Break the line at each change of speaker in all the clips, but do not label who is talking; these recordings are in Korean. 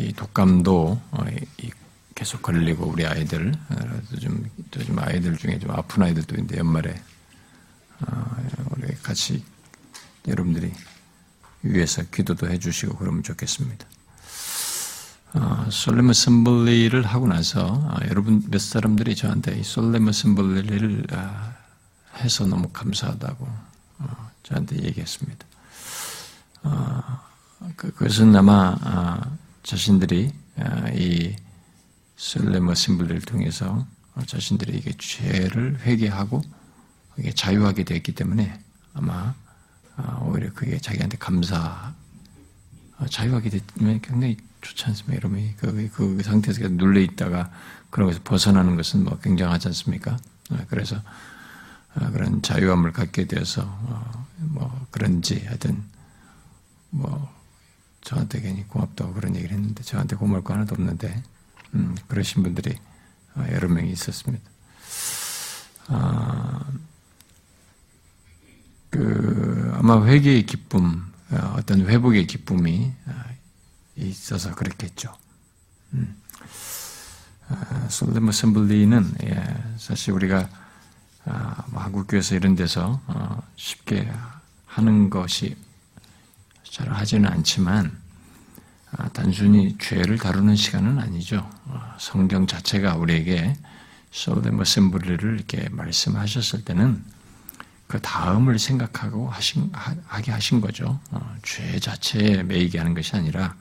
이 독감도 어, 계속 걸리고 우리 아이들 좀, 좀 아이들 중에 좀 아픈 아이들도 있는데 연말에 우리 같이 여러분들이 위해서 기도도 해주시고 그러면 좋겠습니다. 어, 솔레무 셈블리를 하고 나서 아, 여러분 몇 사람들이 저한테 이 솔레무 셈블리를 아, 해서 너무 감사하다고 어, 저한테 얘기했습니다. 어, 그, 그것은 아마 아, 자신들이 아, 이 솔레무 셈블리를 통해서 자신들이 이게 죄를 회개하고 이게 자유하게 되었기 때문에 아마 아, 오히려 그게 자기한테 감사 어, 자유하게 되면 굉장히 좋지 않습니까? 여러분이 그, 그 상태에서 눌려 있다가 그런 것에서 벗어나는 것은 뭐 굉장하지 않습니까? 어, 그래서 어, 그런 자유함을 갖게 되어서 뭐 그런지 하여튼 뭐 저한테 괜히 고맙다고 그런 얘기를 했는데 저한테 고마울 거 하나도 없는데 음, 그러신 분들이 여러 명이 있었습니다. 아, 그 아마 회개의 기쁨, 어, 어떤 회복의 기쁨이 어, 있어서 그렇겠죠. 음. 아, 솔레모 셈블리는 예, 사실 우리가 아, 뭐 한국 교회에서 이런 데서 어, 쉽게 하는 것이 잘 하지는 않지만 아, 단순히 죄를 다루는 시간은 아니죠. 성경 자체가 우리에게 솔레모 셈블리를 이렇게 말씀하셨을 때는 그 다음을 생각하고 하신, 하게 하신 거죠. 어, 죄 자체에 매이게 하는 것이 아니라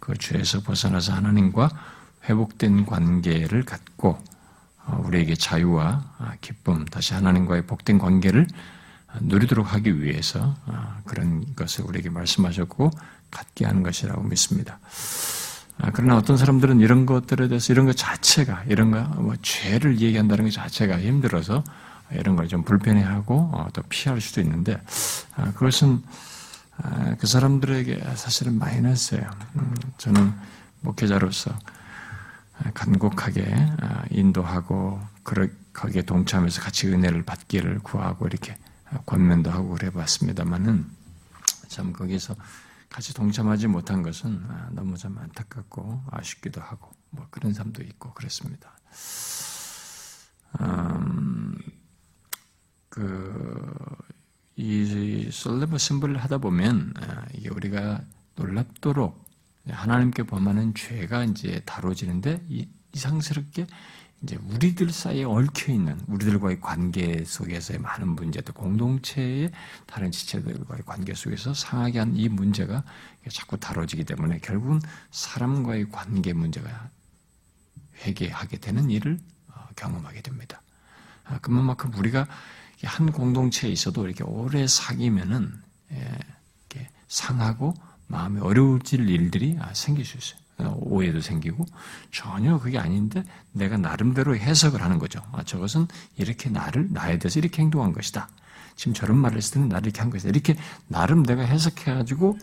그 죄에서 벗어나서 하나님과 회복된 관계를 갖고 어, 우리에게 자유와 아, 기쁨, 다시 하나님과의 복된 관계를 누리도록 하기 위해서 어, 그런 것을 우리에게 말씀하셨고 갖게 하는 것이라고 믿습니다. 아, 그러나 어떤 사람들은 이런 것들에 대해서 이런 것 자체가 이런 거, 뭐 죄를 얘기한다는 것 자체가 힘들어서 이런 걸 좀 불편해하고 어, 또 피할 수도 있는데 아, 그것은 아, 그 사람들에게 사실은 마이너스예요. 음, 저는 목회자로서 간곡하게 아, 인도하고 거기에 동참해서 같이 은혜를 받기를 구하고 이렇게 권면도 하고 그래봤습니다만은 참 거기서 같이 동참하지 못한 것은 너무 좀 안타깝고 아쉽기도 하고 뭐 그런 사람도 있고 그렇습니다. 음, 그, 이 솔레버 심벌을 하다 보면, 아, 이게 우리가 놀랍도록 하나님께 범하는 죄가 이제 다뤄지는데, 이상스럽게 이제 우리들 사이에 얽혀 있는 우리들과의 관계 속에서의 많은 문제들, 공동체의 다른 지체들과의 관계 속에서 상하게 한 이 문제가 자꾸 다뤄지기 때문에 결국은 사람과의 관계 문제가 회개하게 되는 일을 어, 경험하게 됩니다. 아, 그만큼 우리가 한 공동체에 있어도 이렇게 오래 사귀면은 예, 상하고 마음에 어려워질 일들이 아, 생길 수 있어요. 오해도 생기고 전혀 그게 아닌데 내가 나름대로 해석을 하는 거죠. 아, 저것은 이렇게 나를 나에 대해서 이렇게 행동한 것이다. 지금 저런 말을 했을 때는 나를 이렇게 한 것이다. 이렇게 나름 내가 해석해가지고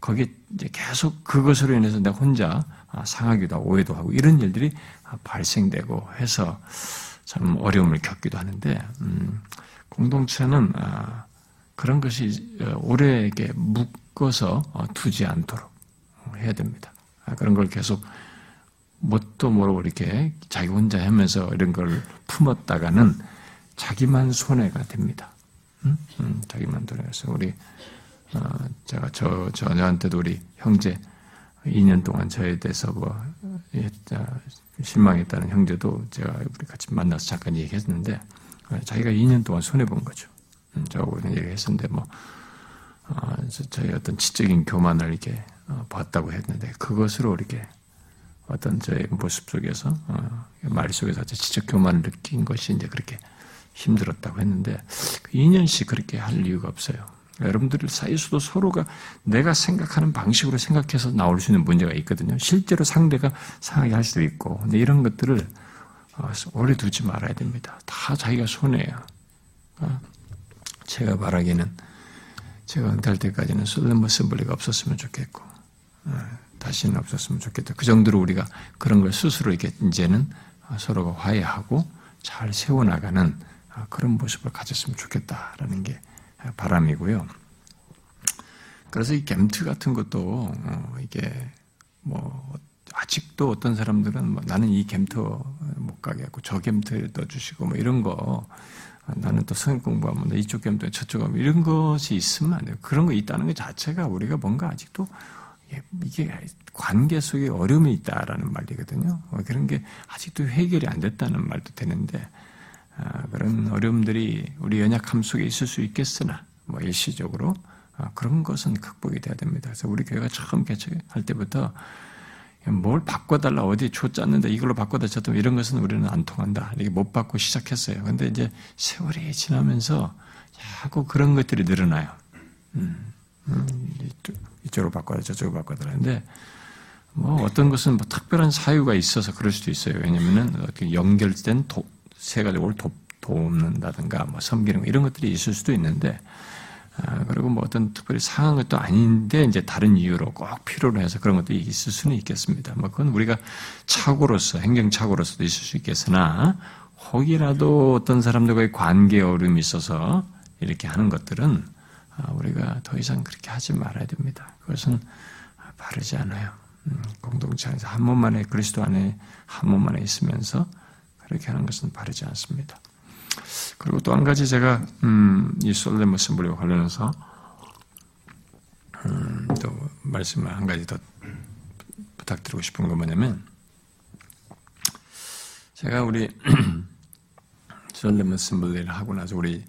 거기에 이제 계속 그것으로 인해서 내가 혼자 아, 상하기도 하고 오해도 하고 이런 일들이 발생되고 해서 참 어려움을 겪기도 하는데 음, 공동체는 아, 그런 것이 어, 오래 게 묶어서 어, 두지 않도록 해야 됩니다. 아, 그런 걸 계속 뭣도 모르고 이렇게 자기 혼자 하면서 이런 걸 품었다가는 자기만 손해가 됩니다. 음? 음, 자기만 손해서 우리 어, 제가 저 저한테도 우리 형제 2년 동안 저에 대해서 뭐 예, 실망했다는 형제도 제가 우리 같이 만나서 잠깐 얘기했는데 어, 자기가 2년 동안 손해 본 거죠. 음, 저하고 얘기했었는데 뭐 어, 저희 어떤 지적인 교만을 이렇게 어, 봤다고 했는데 그것으로 이렇게 어떤 저의 모습 속에서 어, 말 속에서 지적 교만을 느낀 것이 이제 그렇게 힘들었다고 했는데 2년씩 그 그렇게 할 이유가 없어요. 여러분들 사이에서도 서로가 내가 생각하는 방식으로 생각해서 나올 수 있는 문제가 있거든요. 실제로 상대가 상하게 할 수도 있고, 근데 이런 것들을 어, 오래 두지 말아야 됩니다. 다 자기가 손해야. 어? 제가 바라기는 제가 은퇴할 때까지는 솔레머 셈블리가 없었으면 좋겠고, 어, 다시는 없었으면 좋겠다. 그 정도로 우리가 그런 걸 스스로 이렇게 이제는 서로가 화해하고 잘 세워나가는 그런 모습을 가졌으면 좋겠다라는 게 바람이고요. 그래서 이 겜트 같은 것도 이게 뭐 아직도 어떤 사람들은 뭐 나는 이 gem터 못 가겠고 저 gem터 넣어주시고 뭐 이런 거 나는 또 성경 공부하면 이쪽 gem터 저쪽 하면 이런 것이 있으면 안 돼요. 그런 거 있다는 것 자체가 우리가 뭔가 아직도 이게 관계 속에 어려움이 있다라는 말이거든요. 어, 그런 게 아직도 해결이 안 됐다는 말도 되는데 아, 그런 어려움들이 우리 연약함 속에 있을 수 있겠으나 뭐 일시적으로 아, 그런 것은 극복이 돼야 됩니다. 그래서 우리 교회가 처음 개척할 때부터 뭘 바꿔달라 어디 초 짰는데 이걸로 바꿔다 쳤다 이런 것은 우리는 안 통한다. 이게 못 받고 시작했어요. 근데 이제 세월이 지나면서 자꾸 그런 것들이 늘어나요. 음, 음, 이쪽, 으로 바꿔라 저쪽으로 바꿔달라 하는데 뭐 어떤 것은 뭐 특별한 사유가 있어서 그럴 수도 있어요. 왜냐면은 연결된 도, 세 가지를 도, 돕는다든가 뭐 섬기는 거 이런 것들이 있을 수도 있는데 아, 그리고 뭐 어떤 특별히 상한 것도 아닌데 이제 다른 이유로 꼭 필요로 해서 그런 것도 있을 수는 있겠습니다. 뭐 그건 우리가 착오로서 행정착오로서도 있을 수 있겠으나 혹이라도 어떤 사람들과의 관계 어려움이 있어서 이렇게 하는 것들은 아, 우리가 더 이상 그렇게 하지 말아야 됩니다. 그것은 바르지 않아요. 음, 공동체 안에서 한몸 안에 그리스도 안에 한몸 안에 있으면서 그렇게 하는 것은 바르지 않습니다. 그리고 또 한 가지 제가 음, 이 솔레모 심볼과 관련해서 음, 또 말씀을 한 가지 더 부탁드리고 싶은 건 뭐냐면 제가 우리 솔레모 심볼을 하고 나서 우리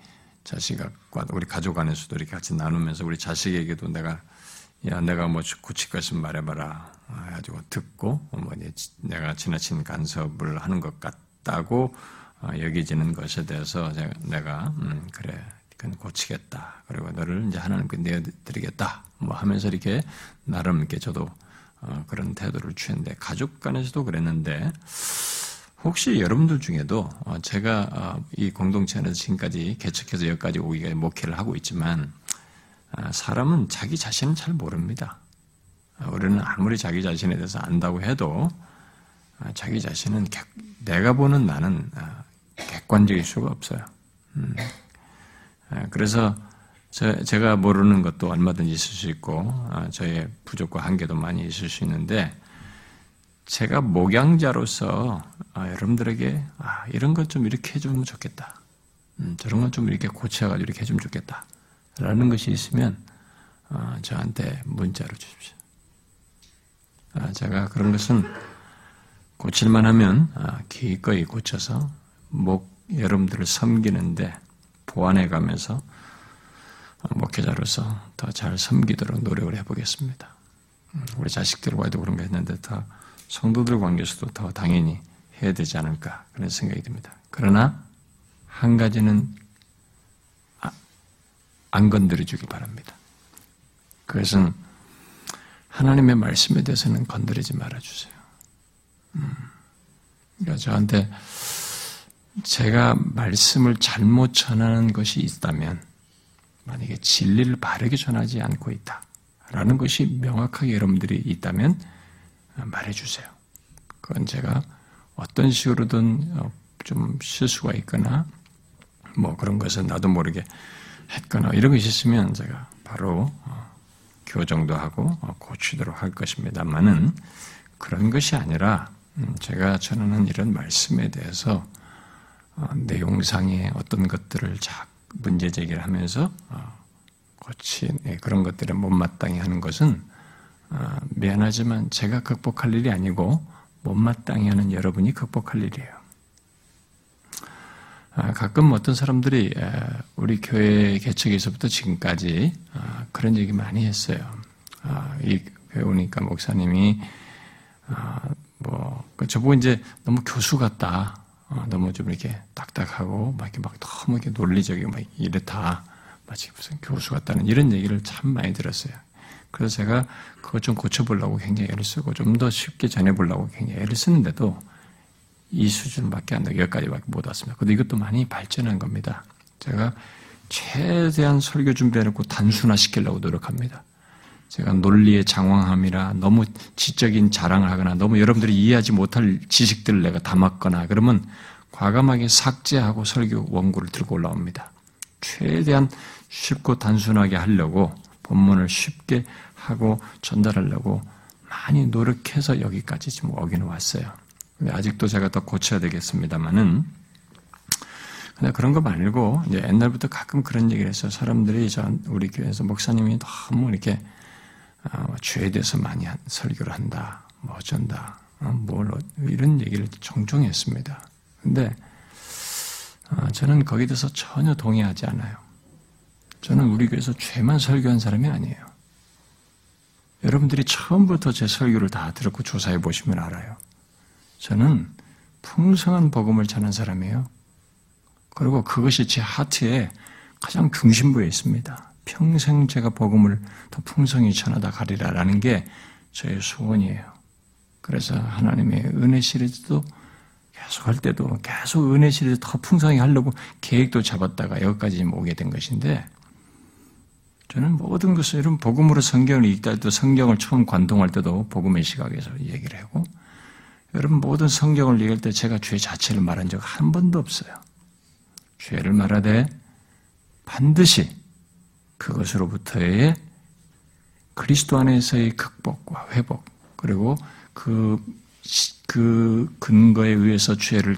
자식과 우리 가족 안에서도 이렇게 같이 나누면서 우리 자식에게도 내가 야 내가 뭐 고칠 것은 말해봐라 가지고 듣고 뭐 내가 지나친 간섭을 하는 것 같다고 어, 여기지는 것에 대해서 내가 음, 그래 그건 고치겠다. 그리고 너를 이제 하나님께 내어드리겠다. 뭐 하면서 이렇게 나름 이렇게 저도 어, 그런 태도를 취했는데 가족 간에서도 그랬는데 혹시 여러분들 중에도 어, 제가 이 공동체 안에서 지금까지 개척해서 여기까지 오기가 목회를 하고 있지만 사람은 자기 자신은 잘 모릅니다. 우리는 아무리 자기 자신에 대해서 안다고 해도 자기 자신은 내가 보는 나는 객관적일 수가 없어요. 음. 아, 그래서 제가 모르는 것도 얼마든지 있을 수 있고 아, 저의 부족과 한계도 많이 있을 수 있는데 제가 목양자로서 아, 여러분들에게 이런 것 좀 이렇게 해주면 좋겠다. 음, 저런 것 좀 이렇게 고쳐가지고 이렇게 해주면 좋겠다. 라는 것이 있으면 저한테 문자로 주십시오. 제가 그런 것은 고칠만 하면 기꺼이 고쳐서 목 여러분들을 섬기는데 보완해 가면서 목회자로서 더 잘 섬기도록 노력을 해보겠습니다. 음, 우리 자식들과도 그런 거 했는데 더 성도들 관계에서도 더 당연히 해야 되지 않을까 그런 생각이 듭니다. 그러나 한 가지는 아, 안 건드려 주기 바랍니다. 그것은 하나님의 말씀에 대해서는 건드리지 말아 주세요. 음, 그러니까 저한테 제가 말씀을 잘못 전하는 것이 있다면, 만약에 진리를 바르게 전하지 않고 있다. 라는 것이 명확하게 여러분들이 있다면 말해주세요. 그건 제가 어떤 식으로든 어, 좀 실수가 있거나, 뭐 그런 것을 나도 모르게 했거나, 이런 것이 있으면 제가 바로 어, 교정도 하고 어, 고치도록 할 것입니다만은 그런 것이 아니라 음, 제가 전하는 이런 말씀에 대해서 어, 내용상의 어떤 것들을 자 문제 제기를 하면서 어, 고친 예, 그런 것들을 못마땅히 하는 것은 어, 미안하지만 제가 극복할 일이 아니고 못마땅히 하는 여러분이 극복할 일이에요. 아, 가끔 어떤 사람들이 우리 교회 개척에서부터 지금까지 그런 얘기 많이 했어요. 아, 이 배우니까 목사님이 뭐그 저보고 이제 너무 교수 같다. 어, 너무 좀 이렇게 딱딱하고 막 이렇게 막 너무 이렇게 논리적이고 막 이렇다. 마치 무슨 교수 같다는 이런 얘기를 참 많이 들었어요. 그래서 제가 그것 좀 고쳐보려고 굉장히 애를 쓰고 좀 더 쉽게 전해보려고 굉장히 애를 쓰는데도 이 수준밖에 안 되고 여기까지밖에 못 왔습니다. 근데 이것도 많이 발전한 겁니다. 제가 최대한 설교 준비해놓고 단순화시키려고 노력합니다. 제가 논리의 장황함이라 너무 지적인 자랑을 하거나 너무 여러분들이 이해하지 못할 지식들을 내가 담았거나 그러면 과감하게 삭제하고 설교 원고를 들고 올라옵니다. 최대한 쉽고 단순하게 하려고 본문을 쉽게 하고 전달하려고 많이 노력해서 여기까지 지금 오기는 왔어요. 아직도 제가 더 고쳐야 되겠습니다만은 근데 그런 거 말고 이제 옛날부터 가끔 그런 얘기를 했어요. 사람들이 저 우리 교회에서 목사님이 너무 이렇게 어, 죄에 대해서 많이 설교를 한다, 뭐 어쩐다, 어, 뭘 이런 얘기를 종종 했습니다. 근데 어, 저는 거기에 대해서 전혀 동의하지 않아요. 저는 우리 교회에서 죄만 설교한 사람이 아니에요. 여러분들이 처음부터 제 설교를 다 들었고 조사해 보시면 알아요. 저는 풍성한 복음을 전한 사람이에요. 그리고 그것이 제 하트에 가장 중심부에 있습니다. 평생 제가 복음을 더 풍성히 전하다 가리라라는 게 저의 소원이에요. 그래서 하나님의 은혜 시리즈도 계속 할 때도 계속 은혜 시리즈 더 풍성히 하려고 계획도 잡았다가 여기까지 오게 된 것인데 저는 모든 것을 복음으로 성경을 읽다 때도 성경을 처음 관동할 때도 복음의 시각에서 얘기를 하고 여러분 모든 성경을 읽을 때 제가 죄 자체를 말한 적 한 번도 없어요. 죄를 말하되 반드시 그것으로부터의 그리스도 안에서의 극복과 회복 그리고 그, 그 근거에 의해서 죄를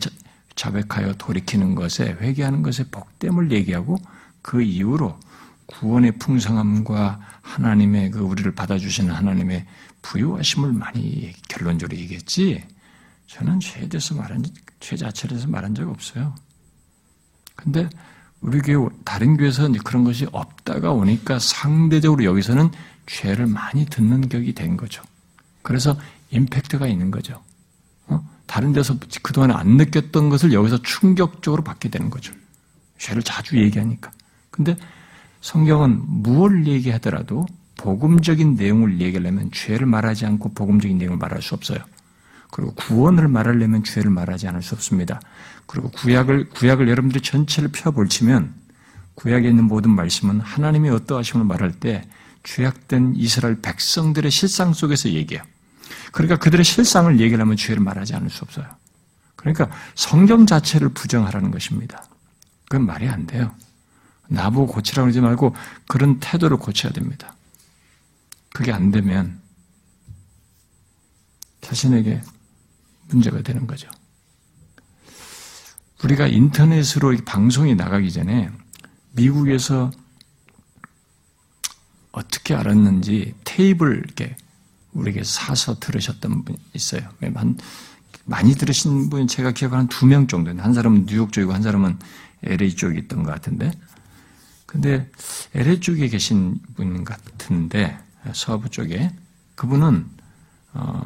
자백하여 돌이키는 것에 회개하는 것에 복됨을 얘기하고 그 이후로 구원의 풍성함과 하나님의 그 우리를 받아주시는 하나님의 부유하심을 많이 결론적으로 얘기했지 저는 죄에 대해서 말한 죄 자체에 대해서 말한 적 없어요. 근데 우리 교회 다른 교회에서 그런 것이 없다가 오니까 상대적으로 여기서는 죄를 많이 듣는 격이 된 거죠. 그래서 임팩트가 있는 거죠. 어? 다른 데서 그동안 안 느꼈던 것을 여기서 충격적으로 받게 되는 거죠. 죄를 자주 얘기하니까. 근데 성경은 무엇을 얘기하더라도 복음적인 내용을 얘기하려면 죄를 말하지 않고 복음적인 내용을 말할 수 없어요. 그리고 구원을 말하려면 죄를 말하지 않을 수 없습니다. 그리고 구약을 구약을 여러분들이 전체를 펴볼치면 구약에 있는 모든 말씀은 하나님의 어떠하심을 말할 때 죄악된 이스라엘 백성들의 실상 속에서 얘기해요. 그러니까 그들의 실상을 얘기하면 죄를 말하지 않을 수 없어요. 그러니까 성경 자체를 부정하라는 것입니다. 그건 말이 안 돼요. 나보고 고치라고 그러지 말고 그런 태도를 고쳐야 됩니다. 그게 안 되면 자신에게 문제가 되는 거죠. 우리가 인터넷으로 방송이 나가기 전에 미국에서 어떻게 알았는지 테이블 이렇게 우리에게 사서 들으셨던 분 있어요. 한, 많이 들으신 분 제가 기억하는 두 명 정도인데 한 사람은 뉴욕 쪽이고 한 사람은 LA 쪽에 있던 것 같은데 근데 LA 쪽에 계신 분 같은데 서부 쪽에 그분은 어,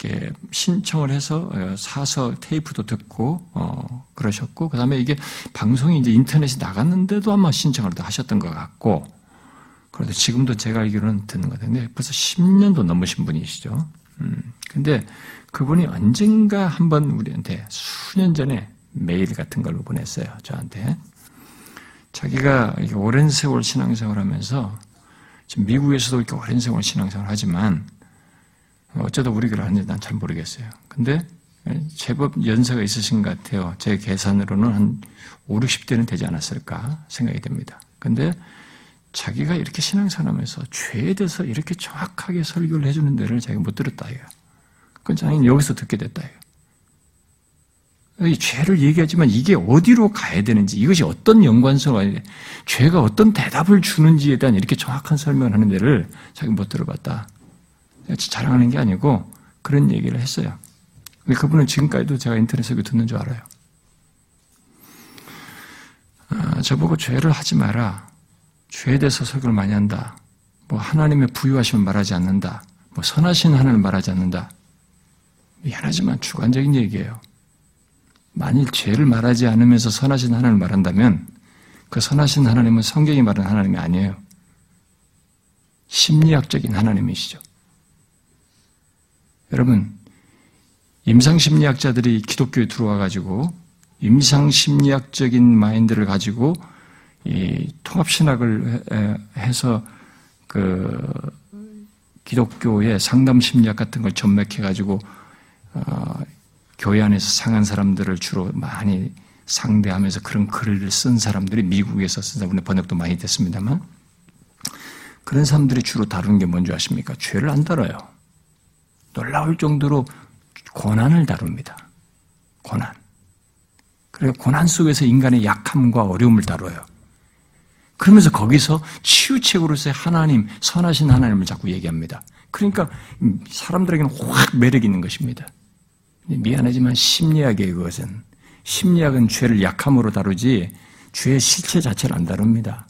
이렇게 신청을 해서 어, 사서 테이프도 듣고 어, 그러셨고 그다음에 이게 방송이 이제 인터넷에 나갔는데도 아마 신청을 하셨던 것 같고 그런데 지금도 제가 알기로는 듣는 것 같은데 벌써 10년도 넘으신 분이시죠. 음, 근데 그분이 언젠가 한번 우리한테 수년 전에 메일 같은 걸로 보냈어요. 저한테. 자기가 오랜 세월 신앙생활 하면서 지금 미국에서도 이렇게 오랜 세월 신앙생활 하지만 어쩌다 우리 교를 하는지 난 잘 모르겠어요. 근데 제법 연세가 있으신 것 같아요. 제 계산으로는 한 5, 60대는 되지 않았을까 생각이 됩니다. 근데 자기가 이렇게 신앙생활 하면서 죄에 대해서 이렇게 정확하게 설교를 해주는 데를 자기가 못 들었다 이거. 그건 자기는 여기서 듣게 됐다 이거. 이 죄를 얘기하지만 이게 어디로 가야 되는지, 이것이 어떤 연관성을, 죄가 어떤 대답을 주는지에 대한 이렇게 정확한 설명을 하는 데를 자기가 못 들어봤다. 자랑하는 게 아니고 그런 얘기를 했어요. 근데 그분은 지금까지도 제가 인터넷에서 듣는 줄 알아요. 아, 저보고 죄를 하지 마라. 죄에 대해서 설교를 많이 한다. 뭐 하나님의 부유하심을 말하지 않는다. 뭐 선하신 하나님을 말하지 않는다. 미안하지만 주관적인 얘기예요. 만일 죄를 말하지 않으면서 선하신 하나님을 말한다면 그 선하신 하나님은 성경이 말하는 하나님이 아니에요. 심리학적인 하나님이시죠. 여러분, 임상심리학자들이 기독교에 들어와 가지고 임상심리학적인 마인드를 가지고 이 통합신학을 해서 그 기독교의 상담심리학 같은 걸 접맥해 가지고 어, 교회 안에서 상한 사람들을 주로 많이 상대하면서 그런 글을 쓴 사람들이 미국에서 쓴 사람들 번역도 많이 됐습니다만 그런 사람들이 주로 다루는 게 뭔지 아십니까? 죄를 안 다뤄요. 놀라울 정도로 고난을 다룹니다. 고난. 그리고 고난 속에서 인간의 약함과 어려움을 다뤄요. 그러면서 거기서 치유책으로서의 하나님, 선하신 하나님을 자꾸 얘기합니다. 그러니까 사람들에게는 확 매력 있는 것입니다. 미안하지만 심리학의 그것은 심리학은 죄를 약함으로 다루지 죄의 실체 자체를 안 다룹니다.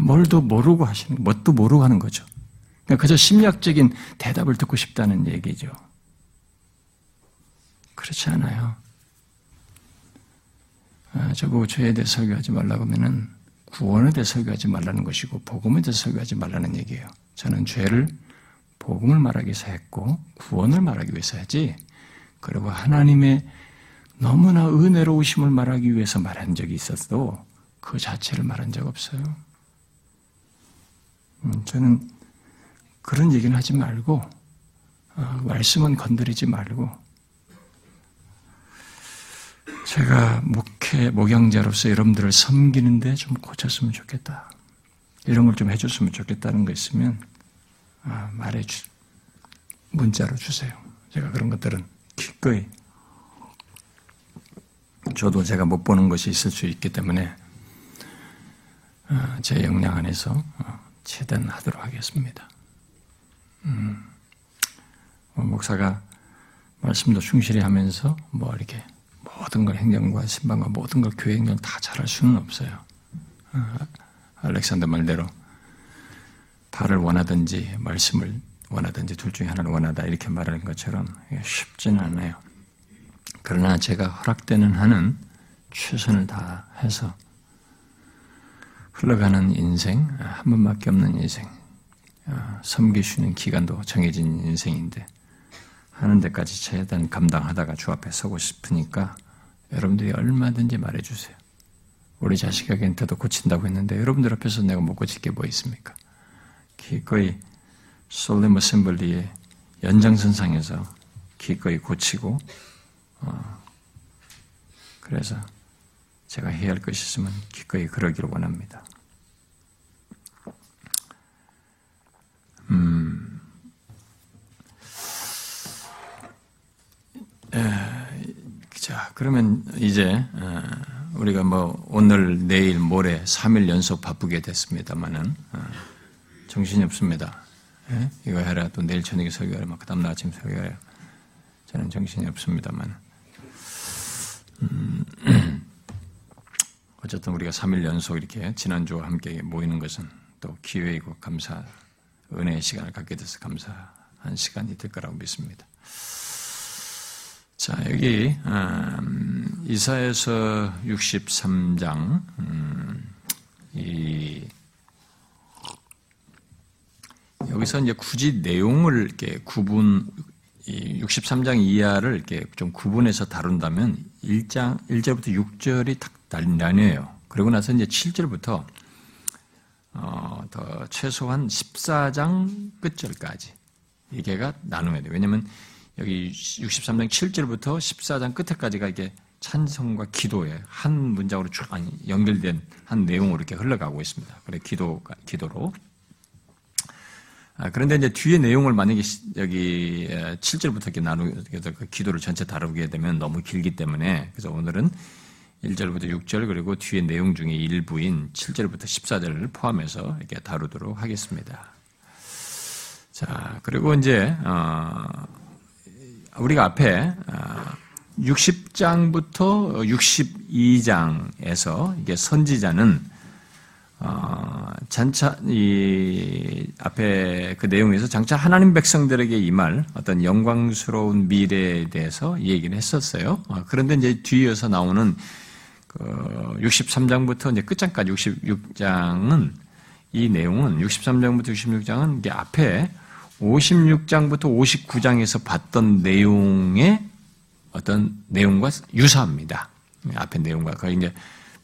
뭘도 모르고 하시는, 뭣도 모르고 하는 거죠. 그러니까 그저 심리학적인 대답을 듣고 싶다는 얘기죠. 그렇지 않아요. 아, 저보고 죄에 대해 설교하지 말라고 하면은 구원에 대해 설교하지 말라는 것이고 복음에 대해 설교하지 말라는 얘기예요. 저는 죄를 복음을 말하기 위해서 했고 구원을 말하기 위해서 하지 그리고 하나님의 너무나 은혜로우심을 말하기 위해서 말한 적이 있었어도 그 자체를 말한 적 없어요. 음, 저는 그런 얘기는 하지 말고 어, 말씀은 건드리지 말고 제가 목회 목양자로서 여러분들을 섬기는데 좀 고쳤으면 좋겠다. 이런 걸 좀 해줬으면 좋겠다는 거 있으면 아, 말해 주 문자로 주세요. 제가 그런 것들은 기꺼이 저도 제가 못 보는 것이 있을 수 있기 때문에 어, 제 역량 안에서 어, 최대한 하도록 하겠습니다. 음, 뭐 목사가 말씀도 충실히 하면서 뭐 이렇게 모든 걸 행정과 신방과 모든 걸 교회 행정 다 잘할 수는 없어요. 어, 알렉산더 말대로 달을 원하든지 말씀을 원하든지 둘 중에 하나를 원하다 이렇게 말하는 것처럼 쉽지는 않아요. 그러나 제가 허락되는 한은 최선을 다해서 흘러가는 인생, 한 번밖에 없는 인생, 어, 섬기시는 기간도 정해진 인생인데 하는 데까지 최대한 감당하다가 주 앞에 서고 싶으니까 여러분들이 얼마든지 말해주세요. 우리 자식에게한테도 고친다고 했는데 여러분들 앞에서 내가 못 고칠 게 뭐 있습니까? 기꺼이 솔렘 어셈블리의 연장선상에서 기꺼이 고치고 어, 그래서 제가 해야 할 것이 있으면 기꺼이 그러기를 원합니다. 음, 에, 자, 그러면 이제 어, 우리가 뭐 오늘, 내일, 모레 3일 연속 바쁘게 됐습니다만은 어, 정신이 없습니다. 예? 이거 해라 또 내일 저녁에 설교하라 막 그다음 날 아침 설교하라 저는 정신이 없습니다만 음, 어쨌든 우리가 3일 연속 이렇게 지난주와 함께 모이는 것은 또 기회이고 감사 은혜의 시간을 갖게 돼서 감사한 시간이 될 거라고 믿습니다. 자, 여기 음, 이사에서 63장 음, 이 여기서 이제 굳이 내용을 이렇게 구분 63장 이하를 이렇게 좀 구분해서 다룬다면 1장 1절부터 6절이 딱 나뉘어요. 그러고 나서 이제 7절부터 어, 더 최소한 14장 끝절까지 이게가 나누어야 돼요. 왜냐하면 여기 63장 7절부터 14장 끝에까지가 이게 찬성과 기도에 한 문장으로 쭉 연결된 한 내용으로 이렇게 흘러가고 있습니다. 그래 기도 기도로. 아, 그런데 이제 뒤에 내용을 만약에 여기 7절부터 이렇게 나누게 그 기도를 전체 다루게 되면 너무 길기 때문에 그래서 오늘은 1절부터 6절 그리고 뒤에 내용 중에 일부인 7절부터 14절을 포함해서 이렇게 다루도록 하겠습니다. 자, 그리고 이제 어, 우리가 앞에 60장부터 어, 62장에서 이게 선지자는 어, 장차 이 앞에 그 내용에서 장차 하나님 백성들에게 임할 어떤 영광스러운 미래에 대해서 얘기를 했었어요. 어, 그런데 이제 뒤이어서 나오는 그 63장부터 이제 끝장까지 66장은 이 내용은 63장부터 66장은 이게 앞에 56장부터 59장에서 봤던 내용의 어떤 내용과 유사합니다. 앞에 내용과 거의 이제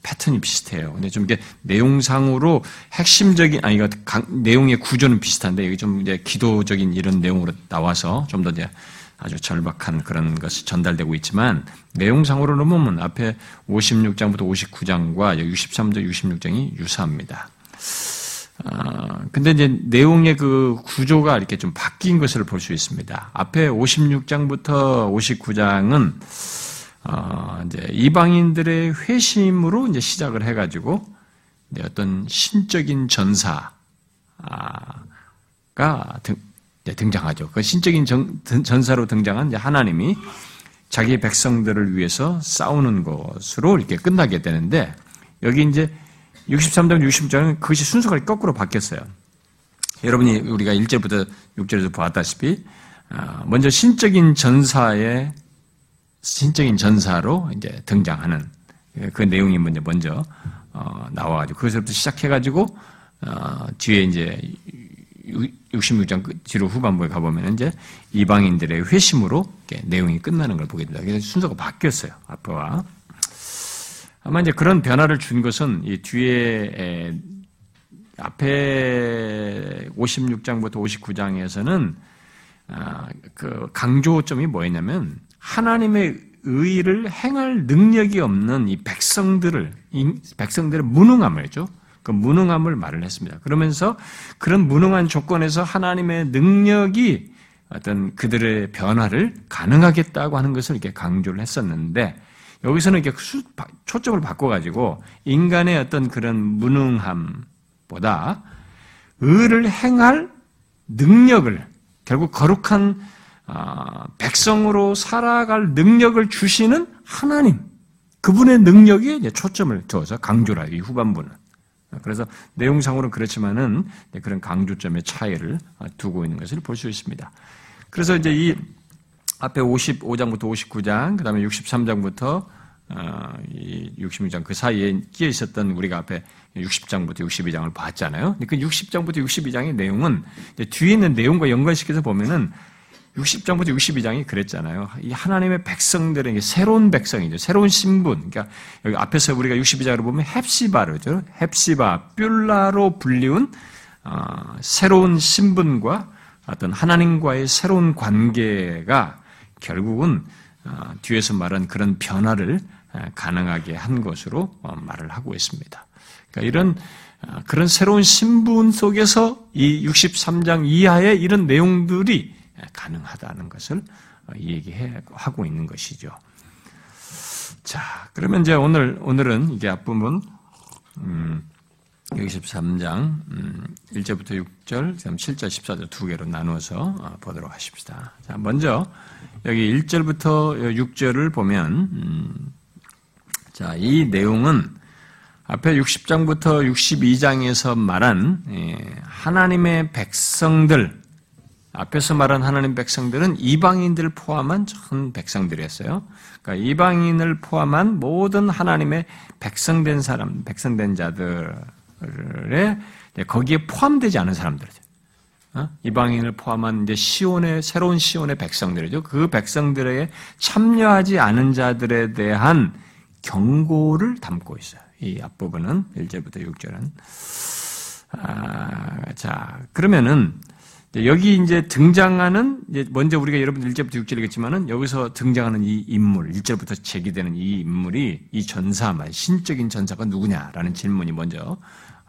패턴이 비슷해요. 근데 좀 이게 내용상으로 핵심적인 아니 이거 내용의 구조는 비슷한데 여기 좀 이제 기도적인 이런 내용으로 나와서 좀 더 이제 아주 절박한 그런 것이 전달되고 있지만 내용상으로는 보면 앞에 56장부터 59장과 63절 66장이 유사합니다. 어, 근데 이제 내용의 그 구조가 이렇게 좀 바뀐 것을 볼 수 있습니다. 앞에 56장부터 59장은 어, 이제 이방인들의 회심으로 이제 시작을 해가지고 어떤 신적인 전사가 등, 등장하죠. 그 신적인 정, 전사로 등장한 하나님이 자기 백성들을 위해서 싸우는 것으로 이렇게 끝나게 되는데 여기 이제 63장, 60장은 그것이 순서가 거꾸로 바뀌었어요. 여러분이 우리가 1절부터 6절에서 보았다시피 어, 먼저 신적인 전사의 신적인 전사로 이제 등장하는 그 내용이 먼저 먼저 어, 나와가지고 그것부터 시작해가지고 어, 뒤에 이제 66장 뒤로 후반부에 가보면 이제 이방인들의 회심으로 내용이 끝나는 걸 보게 된다. 그래서 순서가 바뀌었어요. 앞과 아마 이제 그런 변화를 준 것은 이 뒤에 앞에 56장부터 59장에서는 아, 그 강조점이 뭐였냐면 하나님의 의를 행할 능력이 없는 이 백성들을 백성들의 무능함을죠. 그 무능함을 말을 했습니다. 그러면서 그런 무능한 조건에서 하나님의 능력이 어떤 그들의 변화를 가능하겠다고 하는 것을 이렇게 강조를 했었는데 여기서는 이렇게 초점을 바꿔가지고 인간의 어떤 그런 무능함보다 의를 행할 능력을 결국 거룩한 아, 백성으로 살아갈 능력을 주시는 하나님 그분의 능력에 초점을 두어서 강조를 해요. 이 후반부는. 그래서 내용상으로는 그렇지만은 그런 강조점의 차이를 두고 있는 것을 볼 수 있습니다. 그래서 이제 이 앞에 55장부터 59장, 그 다음에 63장부터 어, 이 66장 그 사이에 끼어 있었던 우리가 앞에 60장부터 62장을 봤잖아요. 그 60장부터 62장의 내용은 뒤에 있는 내용과 연관시켜서 보면은 60장부터 62장이 그랬잖아요. 이 하나님의 백성들에게 새로운 백성이죠. 새로운 신분. 그러니까 여기 앞에서 우리가 62장으로 보면 헵시바르죠. 헵시바, 뷸라로 불리운 어, 새로운 신분과 어떤 하나님과의 새로운 관계가 결국은 어, 뒤에서 말한 그런 변화를 가능하게 한 것으로 어, 말을 하고 있습니다. 그러니까 이런 어, 그런 새로운 신분 속에서 이 63장 이하의 이런 내용들이 가능하다는 것을 얘기하고 있는 것이죠. 자, 그러면 이제 오늘, 오늘은 이게 앞부분, 음, 63장, 음, 1절부터 6절, 7절, 14절 두 개로 나누어서 어, 보도록 하십시다. 자, 먼저, 여기 1절부터 6절을 보면, 음, 자, 이 내용은 앞에 60장부터 62장에서 말한 예, 하나님의 백성들, 앞에서 말한 하나님 백성들은 이방인들 포함한 전 백성들이었어요. 그러니까 이방인을 포함한 모든 하나님의 백성된 사람, 백성된 자들의 거기에 포함되지 않은 사람들이죠. 어? 이방인을 포함한 이제 시온의 새로운 시온의 백성들이죠. 그 백성들에게 참여하지 않은 자들에 대한 경고를 담고 있어요. 이 앞부분은 1절부터 6절은. 아, 자, 그러면은 여기 이제 등장하는 이제 먼저 우리가 여러분들 1절부터 6절이겠지만은 여기서 등장하는 이 인물, 1절부터 제기되는 이 인물이 이 전사만 신적인 전사가 누구냐라는 질문이 먼저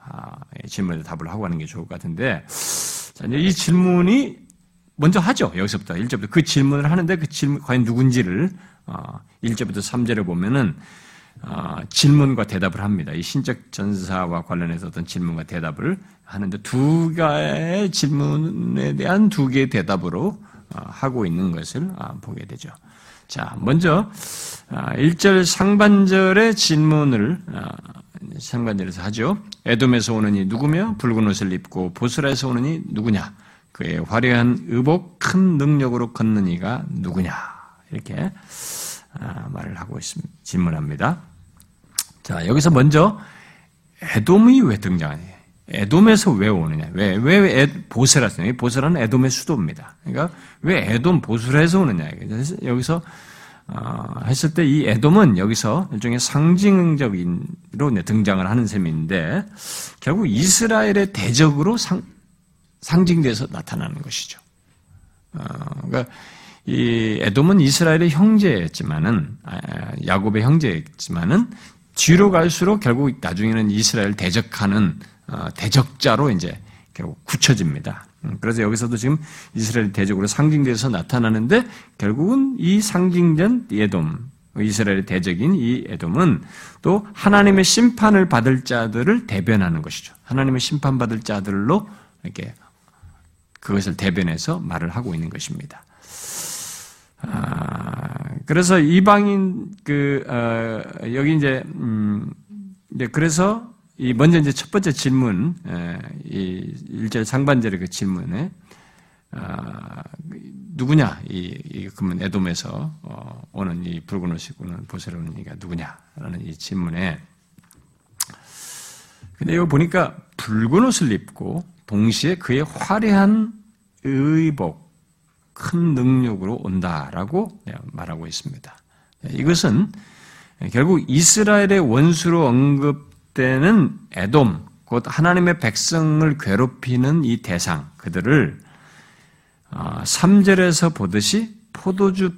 아, 질문에 답을 하고 하는 게 좋을 것 같은데 자, 이제 이 질문이 먼저 하죠. 여기서부터 1절부터 그 질문을 하는데 그 질문 과연 누군지를 어, 1절부터 3절에 보면은 어, 질문과 대답을 합니다. 이 신적 전사와 관련해서 어떤 질문과 대답을 하는데 두 개의 질문에 대한 두 개의 대답으로 어, 하고 있는 것을 어, 보게 되죠. 자, 먼저 1절 상반절의 질문을 상반절에서 하죠. 에돔에서 오느니 누구며 붉은 옷을 입고 보스라에서 오느니 누구냐? 그의 화려한 의복 큰 능력으로 걷는 이가 누구냐? 이렇게 아, 말을 하고 있습니다. 질문합니다. 자, 여기서 먼저 에돔이 왜 등장하냐? 에돔에서 왜 오느냐? 왜, 왜 에, 보세라? 보세라는 에돔의 수도입니다. 그러니까 왜 에돔 보스라에서 오느냐? 여기서 어, 했을 때 이 에돔은 여기서 일종의 상징적인로 등장을 하는 셈인데 결국 이스라엘의 대적으로 상, 상징돼서 나타나는 것이죠. 어, 그러니까 이 에돔은 이스라엘의 형제였지만은 아, 야곱의 형제였지만은 뒤로 갈수록 결국 나중에는 이스라엘 대적하는 어, 대적자로 이제 결국 굳혀집니다. 음, 그래서 여기서도 지금 이스라엘 대적으로 상징돼서 나타나는데 결국은 이 상징된 에돔, 이스라엘의 대적인 이 에돔은 또 하나님의 심판을 받을 자들을 대변하는 것이죠. 하나님의 심판받을 자들로 이렇게 그것을 대변해서 말을 하고 있는 것입니다. 아, 그래서 이방인 그 어, 여기 이제 음, 이제 그래서 이 먼저 이제 첫 번째 질문 에, 이 1절 상반절의 그 질문에 아, 누구냐 이, 이 그러면 에돔에서 어, 오는 이 붉은 옷 입고 는 보세로는 이가 누구냐라는 이 질문에 근데 이거 보니까 붉은 옷을 입고 동시에 그의 화려한 의복, 큰 능력으로 온다라고 말하고 있습니다. 이것은 결국 이스라엘의 원수로 언급 되는 에돔, 곧 하나님의 백성을 괴롭히는 이 대상, 그들을 3절에서 어, 보듯이 포도주,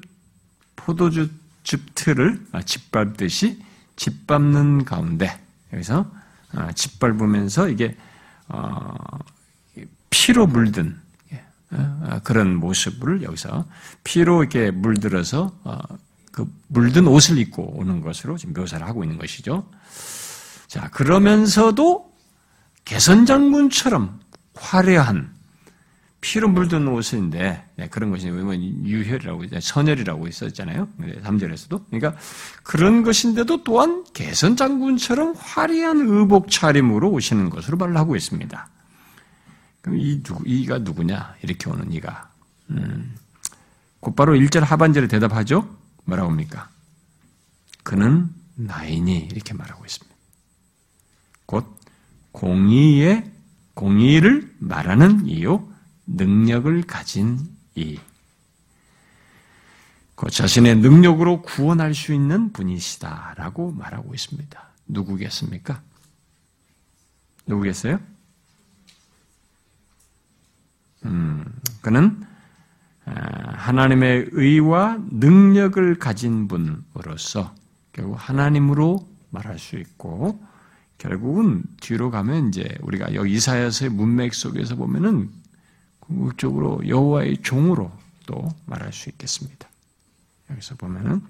포도주 즙틀을 짓밟듯이 짓밟는 가운데, 여기서 어, 짓밟으면서 이게 어, 피로 물든 예, 그런 모습을 여기서 피로 이렇게 물들어서 그 물든 옷을 입고 오는 것으로 지금 묘사를 하고 있는 것이죠. 자 그러면서도 개선장군처럼 화려한 피로 물든 옷인데 네, 그런 것이 유혈이라고 선혈이라고 있었잖아요. 3절에서도. 그러니까 그런 것인데도 또한 개선 장군처럼 화려한 의복 차림으로 오시는 것으로 말을 하고 있습니다. 그럼 이 누구 이가 누구냐? 이렇게 오는 이가 음, 곧바로 1절 하반절에 대답하죠. 뭐라고 합니까? 그는 나이니 이렇게 말하고 있습니다. 곧 공의의 공의를 말하는 이요 능력을 가진 이. 그 자신의 능력으로 구원할 수 있는 분이시다라고 말하고 있습니다. 누구겠습니까? 누구겠어요? 음, 그는 아, 하나님의 의와 능력을 가진 분으로서 결국 하나님으로 말할 수 있고 결국은 뒤로 가면 이제 우리가 여기 이사야서의 문맥 속에서 보면은 궁극적으로 여호와의 종으로 또 말할 수 있겠습니다. 여기서 보면은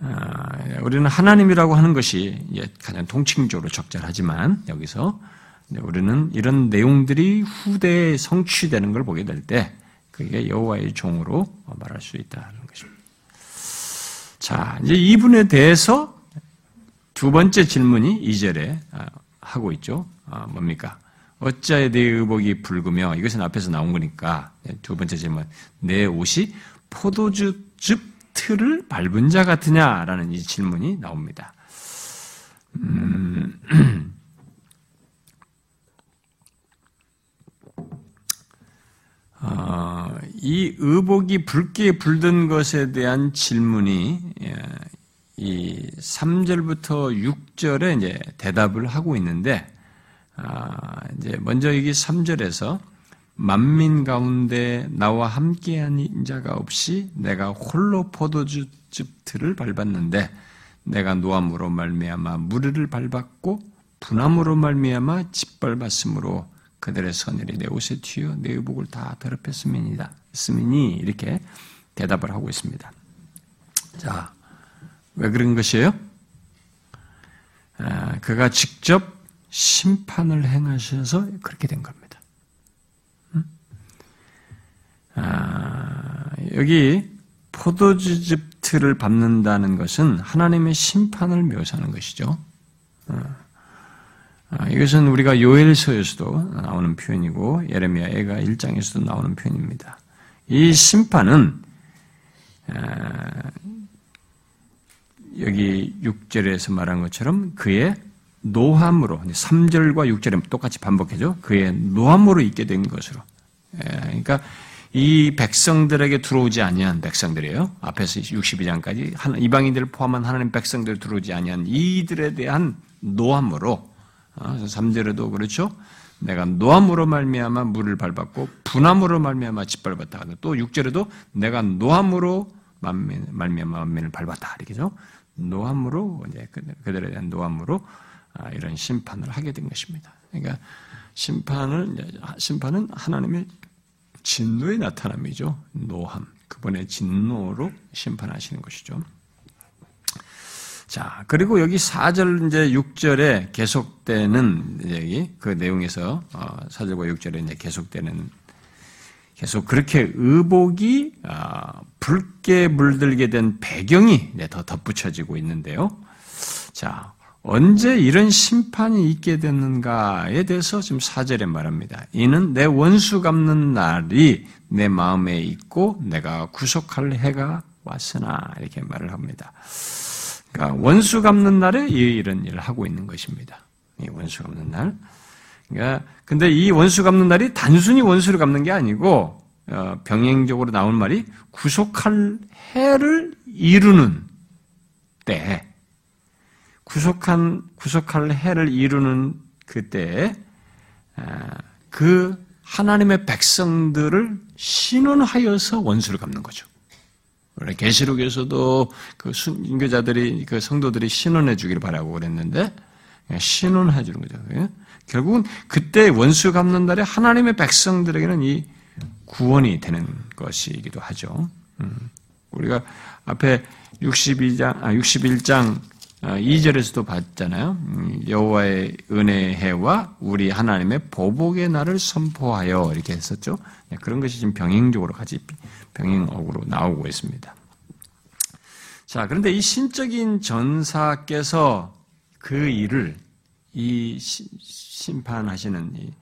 아, 우리는 하나님이라고 하는 것이 가장 통칭적으로 적절하지만 여기서 우리는 이런 내용들이 후대에 성취되는 걸 보게 될 때 그게 여호와의 종으로 말할 수 있다는 것입니다. 자, 이제 이분에 대해서 두 번째 질문이 2절에 아, 하고 있죠. 아, 뭡니까? 어찌하여 내 의복이 붉으며 이것은 앞에서 나온 거니까 두 번째 질문 내 옷이 포도주 즙 틀을 밟은 자 같으냐라는 이 질문이 나옵니다. 음, 어, 이 의복이 붉게 불든 것에 대한 질문이 예, 이 3절부터 6절에 이제 대답을 하고 있는데 아, 이제 먼저 여기 3절에서 만민 가운데 나와 함께한 자가 없이 내가 홀로 포도주 즙틀을 밟았는데 내가 노함으로 말미암아 무리를 밟았고 분함으로 말미암아 짓밟았으므로 그들의 선율이 내 옷에 튀어 내 의복을 다 더럽혔음이니라. 있음이니 이렇게 대답을 하고 있습니다. 자, 왜 그런 것이에요? 아, 그가 직접 심판을 행하셔서 그렇게 된 겁니다. 아, 여기 포도주즙 틀을 밟는다는 것은 하나님의 심판을 묘사하는 것이죠. 아, 아 이것은 우리가 요엘서에서도 나오는 표현이고 예레미야 애가 1장에서도 나오는 표현입니다. 이 심판은 아, 여기 6절에서 말한 것처럼 그의 노함으로 3절과 6절에 똑같이 반복해죠. 그의 노함으로 있게 된 것으로. 예, 그러니까 이 백성들에게 들어오지 아니한 백성들이에요. 앞에서 62장까지 이방인들을 포함한 하나님 백성들 들어오지 아니한 이들에 대한 노함으로 3절에도 어, 그렇죠. 내가 노함으로 말미암아 물을 밟았고 분함으로 말미암아 짓밟았다. 또 6절에도 내가 노함으로 말미암아 만민을 밟았다. 이렇게죠. 노함으로 이제 그들에 대한 노함으로 아, 이런 심판을 하게 된 것입니다. 그러니까 심판을 심판은 하나님의 진노의 나타남이죠. 노함. 그분의 진노로 심판하시는 것이죠. 자, 그리고 여기 4절 이제 6절에 계속되는 여기 그 내용에서 4절과 어, 6절에 이제 계속되는 계속 그렇게 의복이 아, 붉게 물들게 된 배경이 더 덧붙여지고 있는데요. 자, 언제 이런 심판이 있게 됐는가에 대해서 지금 사절에 말합니다. 이는 내 원수 갚는 날이 내 마음에 있고 내가 구속할 해가 왔으나 이렇게 말을 합니다. 그러니까 원수 갚는 날에 이런 일을 하고 있는 것입니다. 이 원수 갚는 날. 그러니까 근데 이 원수 갚는 날이 단순히 원수를 갚는 게 아니고 어, 병행적으로 나온 말이 구속할 해를 이루는 때 구속한 구속할 해를 이루는 그때 그 하나님의 백성들을 신원하여서 원수를 갚는 거죠. 원래 계시록에서도 그 순교자들이 그 성도들이 신원해 주기를 바라고 그랬는데 신원해 주는 거죠. 예? 결국은 그때 원수 갚는 날에 하나님의 백성들에게는 이 구원이 되는 것이기도 하죠. 음. 우리가 앞에 62장 아 61장 2절에서도 어, 봤잖아요. 음, 여호와의 은혜해와 우리 하나님의 보복의 날을 선포하여 이렇게 했었죠. 네, 그런 것이 지금 병행적으로 같이 병행어구로 나오고 있습니다. 자, 그런데 이 신적인 전사께서 그 일을 이 심판하시는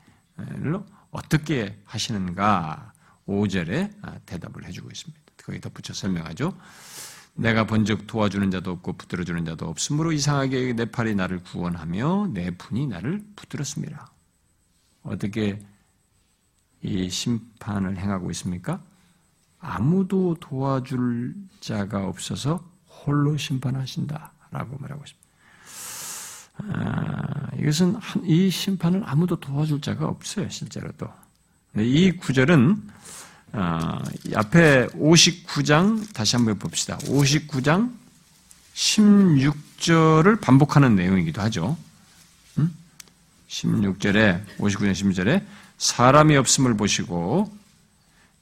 일로 어떻게 하시는가 5절에 아, 대답을 해주고 있습니다. 거기 덧붙여 설명하죠. 내가 본즉 도와주는 자도 없고 붙들어주는 자도 없으므로 이상하게 내 팔이 나를 구원하며 내 분이 나를 붙들었습니다. 어떻게 이 심판을 행하고 있습니까? 아무도 도와줄 자가 없어서 홀로 심판하신다라고 말하고 있습니다. 아, 이것은 이 심판을 아무도 도와줄 자가 없어요, 실제로도. 이 구절은 어, 앞에 59장 다시 한번 봅시다. 59장 16절을 반복하는 내용이기도 하죠. 16절에 59장 16절에 사람이 없음을 보시고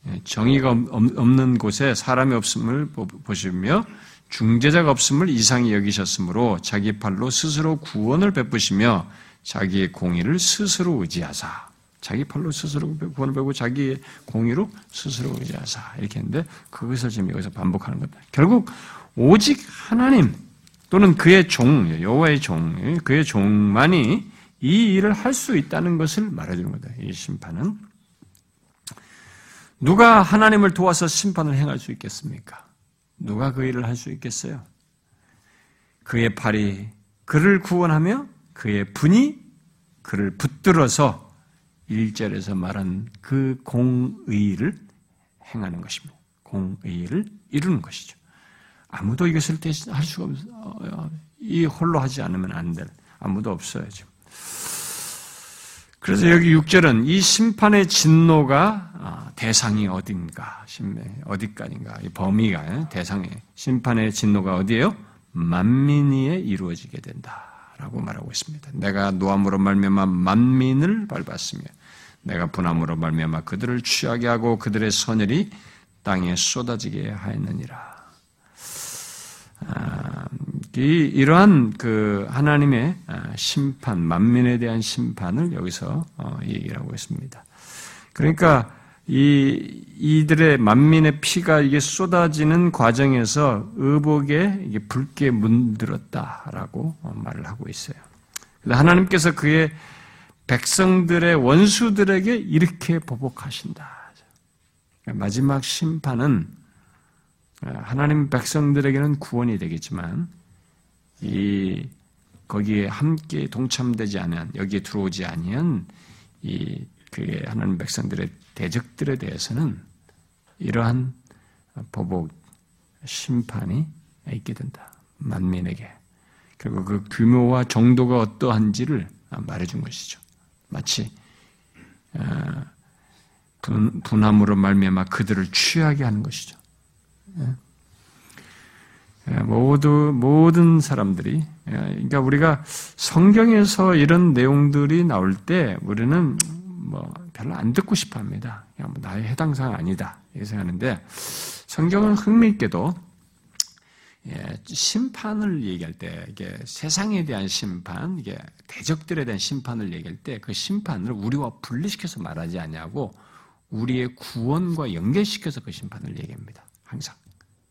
예, 정의가 없는 곳에 사람이 없음을 보시며 중재자가 없음을 이상히 여기셨으므로 자기 팔로 스스로 구원을 베푸시며 자기의 공의를 스스로 의지하사 자기 팔로 스스로 구원을 배우고 자기의 공의로 스스로 의지하사 이렇게 했는데 그것을 지금 여기서 반복하는 겁니다. 결국 오직 하나님 또는 그의 종 여호와의 종 그의 종만이 이 일을 할 수 있다는 것을 말해주는 거다. 이 심판은 누가 하나님을 도와서 심판을 행할 수 있겠습니까? 누가 그 일을 할 수 있겠어요? 그의 팔이 그를 구원하며 그의 분이 그를 붙들어서 1절에서 말한 그 공의를 행하는 것입니다. 공의를 이루는 것이죠. 아무도 이것을 할 수가 없어요. 이 홀로 하지 않으면 안 될, 아무도 없어요, 지금. 그래서 여기 6절은 이 심판의 진노가 아, 대상이 어딘가, 어디까지인가, 이 범위가, 대상의, 심판의 진노가 어디에요? 만민위에 이루어지게 된다라고 말하고 있습니다. 내가 노함으로 말미암아 만민을 밟았으며 내가 분함으로 말미암아 그들을 취하게 하고 그들의 선열이 땅에 쏟아지게 하였느니라. 아, 이, 이러한 그 하나님의 아, 심판, 만민에 대한 심판을 여기서 어, 얘기를 하고 있습니다. 그러니까 이 이들의 만민의 피가 이게 쏟아지는 과정에서 의복에 이게 붉게 문들었다라고 어, 말을 하고 있어요. 하나님께서 그의 백성들의 원수들에게 이렇게 보복하신다. 마지막 심판은 하나님 백성들에게는 구원이 되겠지만 이 거기에 함께 동참되지 않은 여기에 들어오지 아니한 이 그의 하나님 백성들의 대적들에 대해서는 이러한 보복 심판이 있게 된다. 만민에게. 그리고 그 규모와 정도가 어떠한지를 말해준 것이죠. 마치 어, 분, 분함으로 말미암아 그들을 취하게 하는 것이죠. 예? 모두 모든 사람들이 그러니까 우리가 성경에서 이런 내용들이 나올 때 우리는 뭐 별로 안 듣고 싶어합니다. 뭐 나의 해당 사항 아니다 이렇게 생각하는데 성경은 흥미있게도 예, 심판을 얘기할 때 이게 세상에 대한 심판, 이게 대적들에 대한 심판을 얘기할 때 그 심판을 우리와 분리시켜서 말하지 않냐고 우리의 구원과 연결시켜서 그 심판을 얘기합니다. 항상.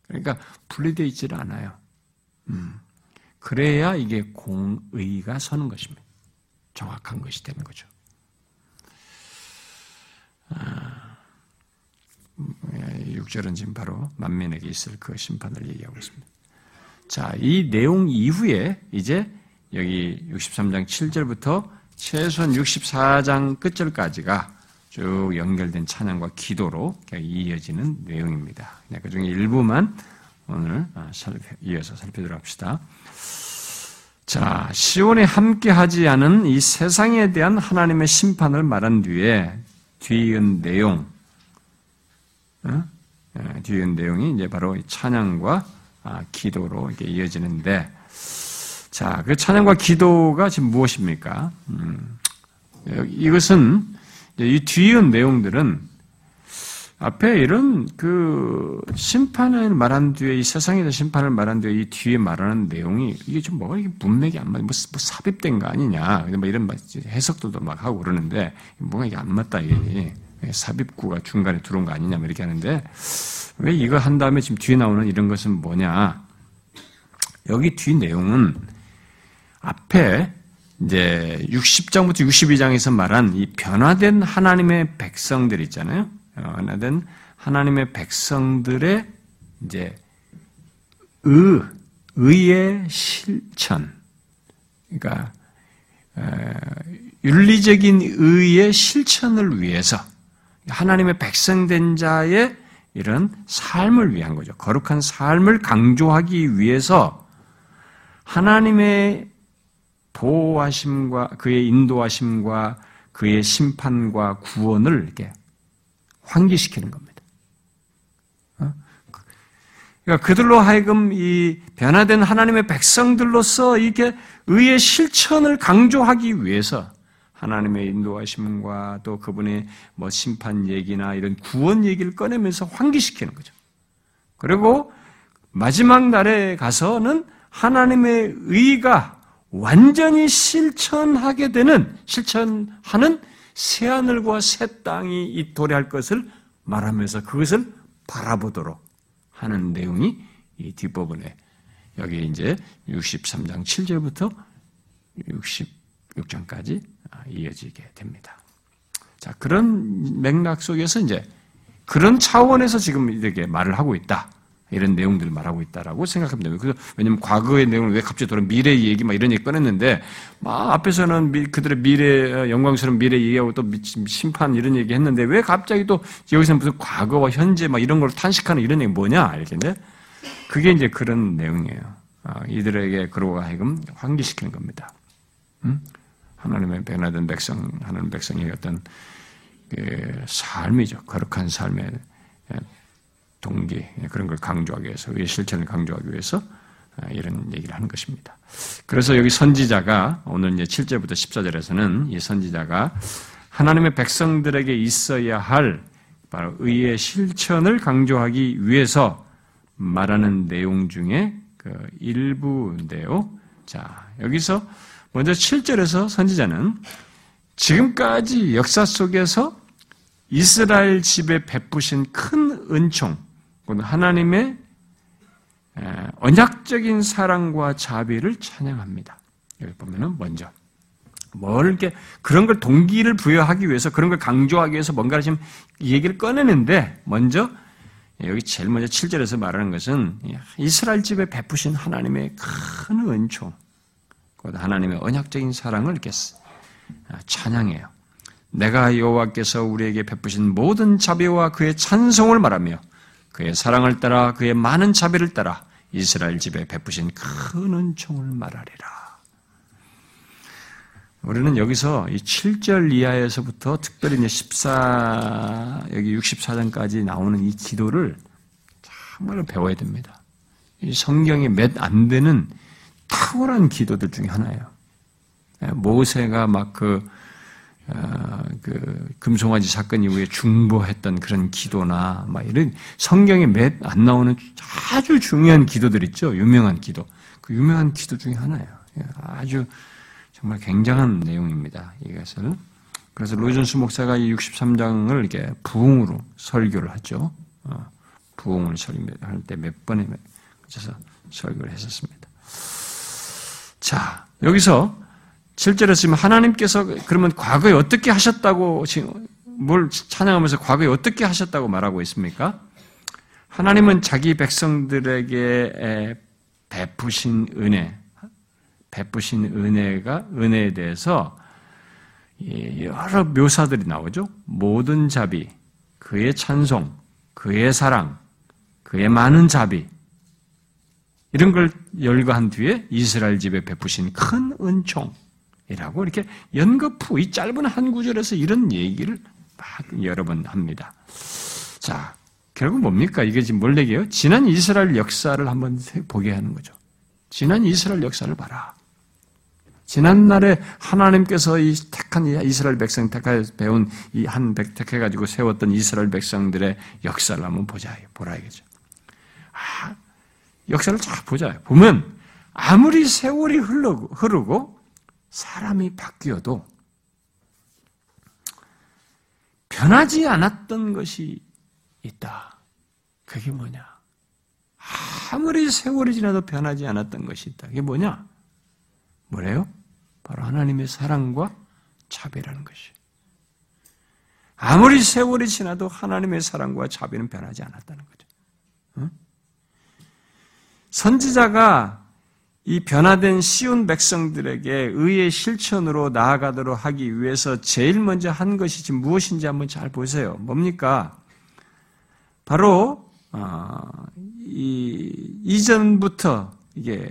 그러니까 분리되어 있지를 않아요. 음. 그래야 이게 공의가 서는 것입니다. 정확한 것이 되는 거죠. 아, 6절은 지금 바로 만민에게 있을 그 심판을 얘기하고 있습니다. 자, 이 내용 이후에 이제 여기 63장 7절부터 최소한 64장 끝절까지가 쭉 연결된 찬양과 기도로 이어지는 내용입니다. 그 중에 일부만 오늘 아, 이어서 살펴보도록 합시다. 자, 시온에 함께하지 않은 이 세상에 대한 하나님의 심판을 말한 뒤에 뒤이은 내용, 어? 예, 뒤이은 내용이 이제 바로 찬양과 아, 기도로 이렇게 이어지는데, 자, 그 찬양과 기도가 지금 무엇입니까? 음, 이것은 이 뒤이은 내용들은 앞에 이런 그 심판을 말한 뒤에 이 세상에 대한 심판을 말한 뒤에 이 뒤에 말하는 내용이 이게 좀 뭐가 이게 문맥이 안 맞, 뭐, 뭐 삽입된 거 아니냐, 뭐 이런 해석들도 막 하고 그러는데 뭔가 이게 안 맞다 이게 삽입구가 중간에 들어온 거 아니냐 뭐 이렇게 하는데 왜 이거 한 다음에 지금 뒤에 나오는 이런 것은 뭐냐? 여기 뒤 내용은 앞에 이제 60장부터 62장에서 말한 이 변화된 하나님의 백성들 있잖아요. 변화된 하나님의 백성들의 이제 의, 의의 실천. 그러니까 윤리적인 의의 실천을 위해서 하나님의 백성된 자의 이런 삶을 위한 거죠. 거룩한 삶을 강조하기 위해서 하나님의 보호하심과 그의 인도하심과 그의 심판과 구원을 이렇게 환기시키는 겁니다. 어? 그러니까 그들로 하여금 이 변화된 하나님의 백성들로서 이게 의의 실천을 강조하기 위해서 하나님의 인도하심과 또 그분의 뭐 심판 얘기나 이런 구원 얘기를 꺼내면서 환기시키는 거죠. 그리고 마지막 날에 가서는 하나님의 의가 완전히 실천하게 되는, 실천하는 새 하늘과 새 땅이 이 도래할 것을 말하면서 그것을 바라보도록 하는 내용이 이 뒷부분에 여기 이제 63장 7절부터 66장까지 이어지게 됩니다. 자, 그런 맥락 속에서 이제 그런 차원에서 지금 이렇게 말을 하고 있다. 이런 내용들을 말하고 있다라고 생각하면 됩니다. 그래서 왜냐면 과거의 내용을 왜 갑자기 돌아 미래 얘기 막 이런 얘기 꺼냈는데 막 앞에서는 미, 그들의 미래 어, 영광스러운 미래 얘기하고 또 심판 이런 얘기 했는데 왜 갑자기 또 여기서는 무슨 과거와 현재 막 이런 걸 탄식하는 이런 얘기 뭐냐 이렇게 데 그게 이제 그런 내용이에요. 아, 이들에게 그러고 하여금 환기시키는 겁니다. 음? 하나님의 변화된 백성, 하나님 백성의 어떤 그 삶이죠. 거룩한 삶의 동기 그런 걸 강조하기 위해서 의 실천을 강조하기 위해서 아, 이런 얘기를 하는 것입니다. 그래서 여기 선지자가 오늘 이제 7절부터 14절에서는 이 선지자가 하나님의 백성들에게 있어야 할 바로 의의 실천을 강조하기 위해서 말하는 내용 중에 그 일부인데요. 자, 여기서 먼저 7절에서 선지자는 지금까지 역사 속에서 이스라엘 집에 베푸신 큰 은총, 하나님의 언약적인 사랑과 자비를 찬양합니다. 여기 보면은 먼저 뭘 이렇게 그런 걸 동기를 부여하기 위해서 그런 걸 강조하기 위해서 뭔가를 지금 얘기를 꺼내는데 먼저 여기 제일 먼저 7절에서 말하는 것은 이스라엘 집에 베푸신 하나님의 큰 은총, 하나님의 언약적인 사랑을 이렇게 찬양해요. 내가 여호와께서 우리에게 베푸신 모든 자비와 그의 찬송을 말하며 그의 사랑을 따라 그의 많은 자비를 따라 이스라엘 집에 베푸신 큰 은총을 말하리라. 우리는 여기서 이 7절 이하에서부터 특별히 이제 14, 여기 64장까지 나오는 이 기도를 정말로 배워야 됩니다. 성경에 몇안 되는 탁월한 기도들 중에 하나예요. 예, 모세가 막그 어, 그 금송아지 사건 이후에 중보했던 그런 기도나 막 이런 성경에 몇 안 나오는 아주 중요한 기도들 있죠. 유명한 기도. 그 유명한 기도 중에 하나예요. 예, 아주 정말 굉장한 내용입니다. 이것을. 그래서 로이존스 목사가 이 63장을 이렇게 부흥으로 설교를 하죠. 어, 부흥을 설교할 때 몇 번에 그래서 설교를 했었습니다. 자, 여기서 실제로 지금 하나님께서 그러면 과거에 어떻게 하셨다고 지금 뭘 찬양하면서 과거에 어떻게 하셨다고 말하고 있습니까? 하나님은 자기 백성들에게 베푸신 은혜, 베푸신 은혜가 은혜에 대해서 여러 묘사들이 나오죠. 모든 자비, 그의 찬송, 그의 사랑, 그의 많은 자비 이런 걸 열거한 뒤에 이스라엘 집에 베푸신 큰 은총 이라고 이렇게 연거푸 이 짧은 한 구절에서 이런 얘기를 막 여러 번 합니다. 자, 결국 뭡니까? 이게 지금 뭘 얘기해요? 지난 이스라엘 역사를 한번 보게 하는 거죠. 지난 이스라엘 역사를 봐라. 지난날에 하나님께서 이 택한 이스라엘 백성 택하 배운 이 한 백 택해가지고 세웠던 이스라엘 백성들의 역사를 한번 보자, 보라 이거죠. 아, 역사를 쫙 보자. 보면 아무리 세월이 흐르고, 흐르고 사람이 바뀌어도 변하지 않았던 것이 있다. 그게 뭐냐? 아무리 세월이 지나도 변하지 않았던 것이 있다. 그게 뭐냐? 뭐래요? 바로 하나님의 사랑과 자비라는 것이. 아무리 세월이 지나도 하나님의 사랑과 자비는 변하지 않았다는 거죠. 응? 선지자가 이 변화된 시온 백성들에게 의의 실천으로 나아가도록 하기 위해서 제일 먼저 한 것이 지금 무엇인지 한번 잘 보세요. 뭡니까? 바로 어, 이 이전부터 이게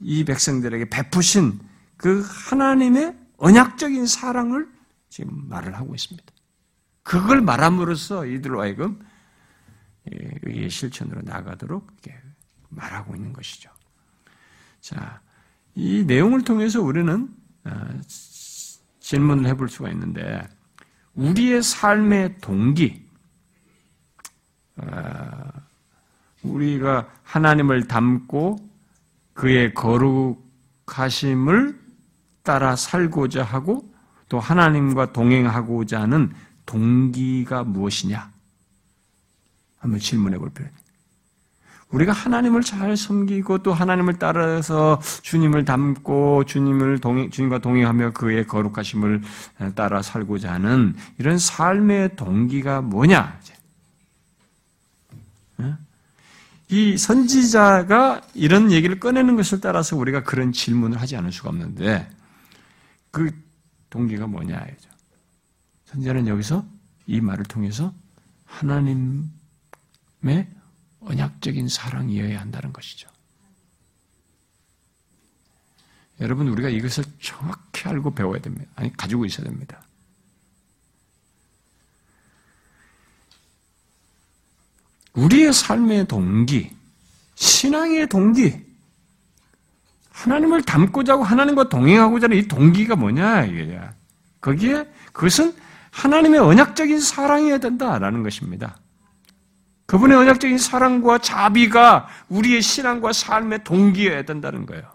이 백성들에게 베푸신 그 하나님의 언약적인 사랑을 지금 말을 하고 있습니다. 그걸 말함으로써 이들로 하여금 의의 실천으로 나가도록 말하고 있는 것이죠. 자, 이 내용을 통해서 우리는 어, 질문을 해볼 수가 있는데, 우리의 삶의 동기, 어, 우리가 하나님을 닮고 그의 거룩하심을 따라 살고자 하고 또 하나님과 동행하고자 하는 동기가 무엇이냐? 한번 질문해 볼 있습니다. 우리가 하나님을 잘 섬기고 또 하나님을 따라서 주님을 닮고 주님을 동행, 주님과 동행하며 그의 거룩하심을 따라 살고자 하는 이런 삶의 동기가 뭐냐? 이 선지자가 이런 얘기를 꺼내는 것을 따라서 우리가 그런 질문을 하지 않을 수가 없는데 그 동기가 뭐냐? 선지자는 여기서 이 말을 통해서 하나님의 언약적인 사랑이어야 한다는 것이죠. 여러분, 우리가 이것을 정확히 알고 배워야 됩니다. 아니, 가지고 있어야 됩니다. 우리의 삶의 동기, 신앙의 동기, 하나님을 닮고자 하고 하나님과 동행하고자 하는 이 동기가 뭐냐, 이게. 거기에 그것은 하나님의 언약적인 사랑이어야 된다라는 것입니다. 그분의 언약적인 사랑과 자비가 우리의 신앙과 삶의 동기여야 된다는 거예요.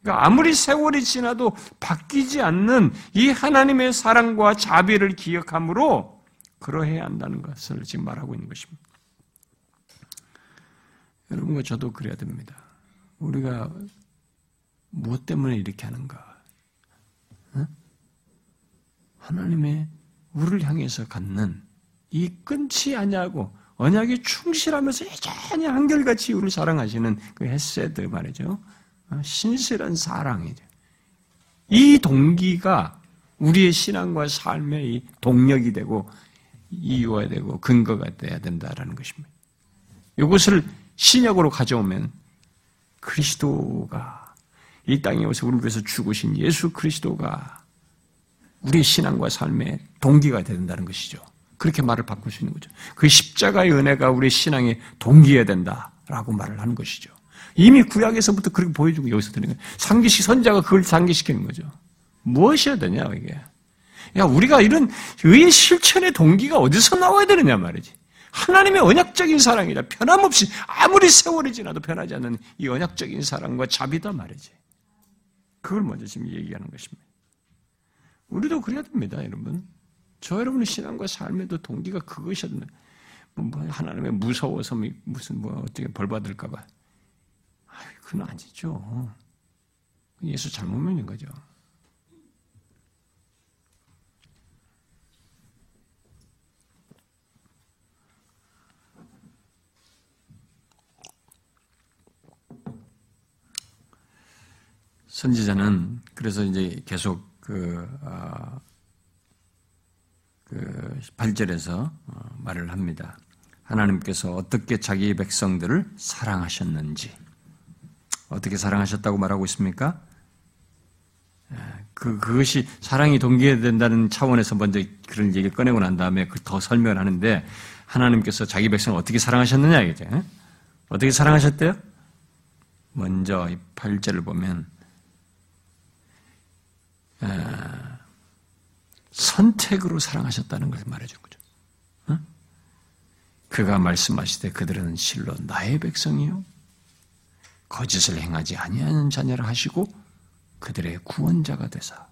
그러니까 아무리 세월이 지나도 바뀌지 않는 이 하나님의 사랑과 자비를 기억함으로 그러해야 한다는 것을 지금 말하고 있는 것입니다. 여러분과 저도 그래야 됩니다. 우리가 무엇 때문에 이렇게 하는가? 어? 하나님의 우리를 향해서 갖는 이 끊지 아니하고 언약에 충실하면서 여전히 한결같이 우리를 사랑하시는 그 헤세드 말이죠. 어, 신실한 사랑이죠. 이 동기가 우리의 신앙과 삶의 동력이 되고 이유가 되고 근거가 돼야 된다라는 것입니다. 이것을 신약으로 가져오면 그리스도가 이 땅에 오서 우리를 위해서 죽으신 예수 그리스도가 우리의 신앙과 삶의 동기가 된다는 것이죠. 그렇게 말을 바꿀 수 있는 거죠. 그 십자가의 은혜가 우리 신앙의 동기여야 된다라는 라고 말을 하는 것이죠. 이미 구약에서부터 그렇게 보여주고 여기서 드리는 거예요. 상기시 선자가 그걸 상기시키는 거죠. 무엇이어야 되냐, 이게. 야, 우리가 이런 의의 실천의 동기가 어디서 나와야 되느냐 말이지. 하나님의 언약적인 사랑이다. 변함없이 아무리 세월이 지나도 변하지 않는 이 언약적인 사랑과 자비다 말이지. 그걸 먼저 지금 얘기하는 것입니다. 우리도 그래야 됩니다, 여러분. 저 여러분의 신앙과 삶에도 동기가 그것이었나. 뭐, 뭐 하나님의 무서워서 무슨 뭐 어떻게 벌 받을까 봐. 아, 그건 아니죠. 예수 잘못 믿는 거죠. 선지자는 그래서 이제 계속 그, 어, 그 8절에서 어, 말을 합니다. 하나님께서 어떻게 자기 백성들을 사랑하셨는지 어떻게 사랑하셨다고 말하고 있습니까? 그, 그것이 사랑이 동기화된다는 차원에서 먼저 그런 얘기를 꺼내고 난 다음에 그더 설명을 하는데 하나님께서 자기 백성을 어떻게 사랑하셨느냐 이게 어떻게 사랑하셨대요? 먼저 이 8절을 보면 선택으로 사랑하셨다는 것을 말해준 거죠. 그가 말씀하시되 그들은 실로 나의 백성이요 거짓을 행하지 아니하는 자녀를 하시고 그들의 구원자가 되사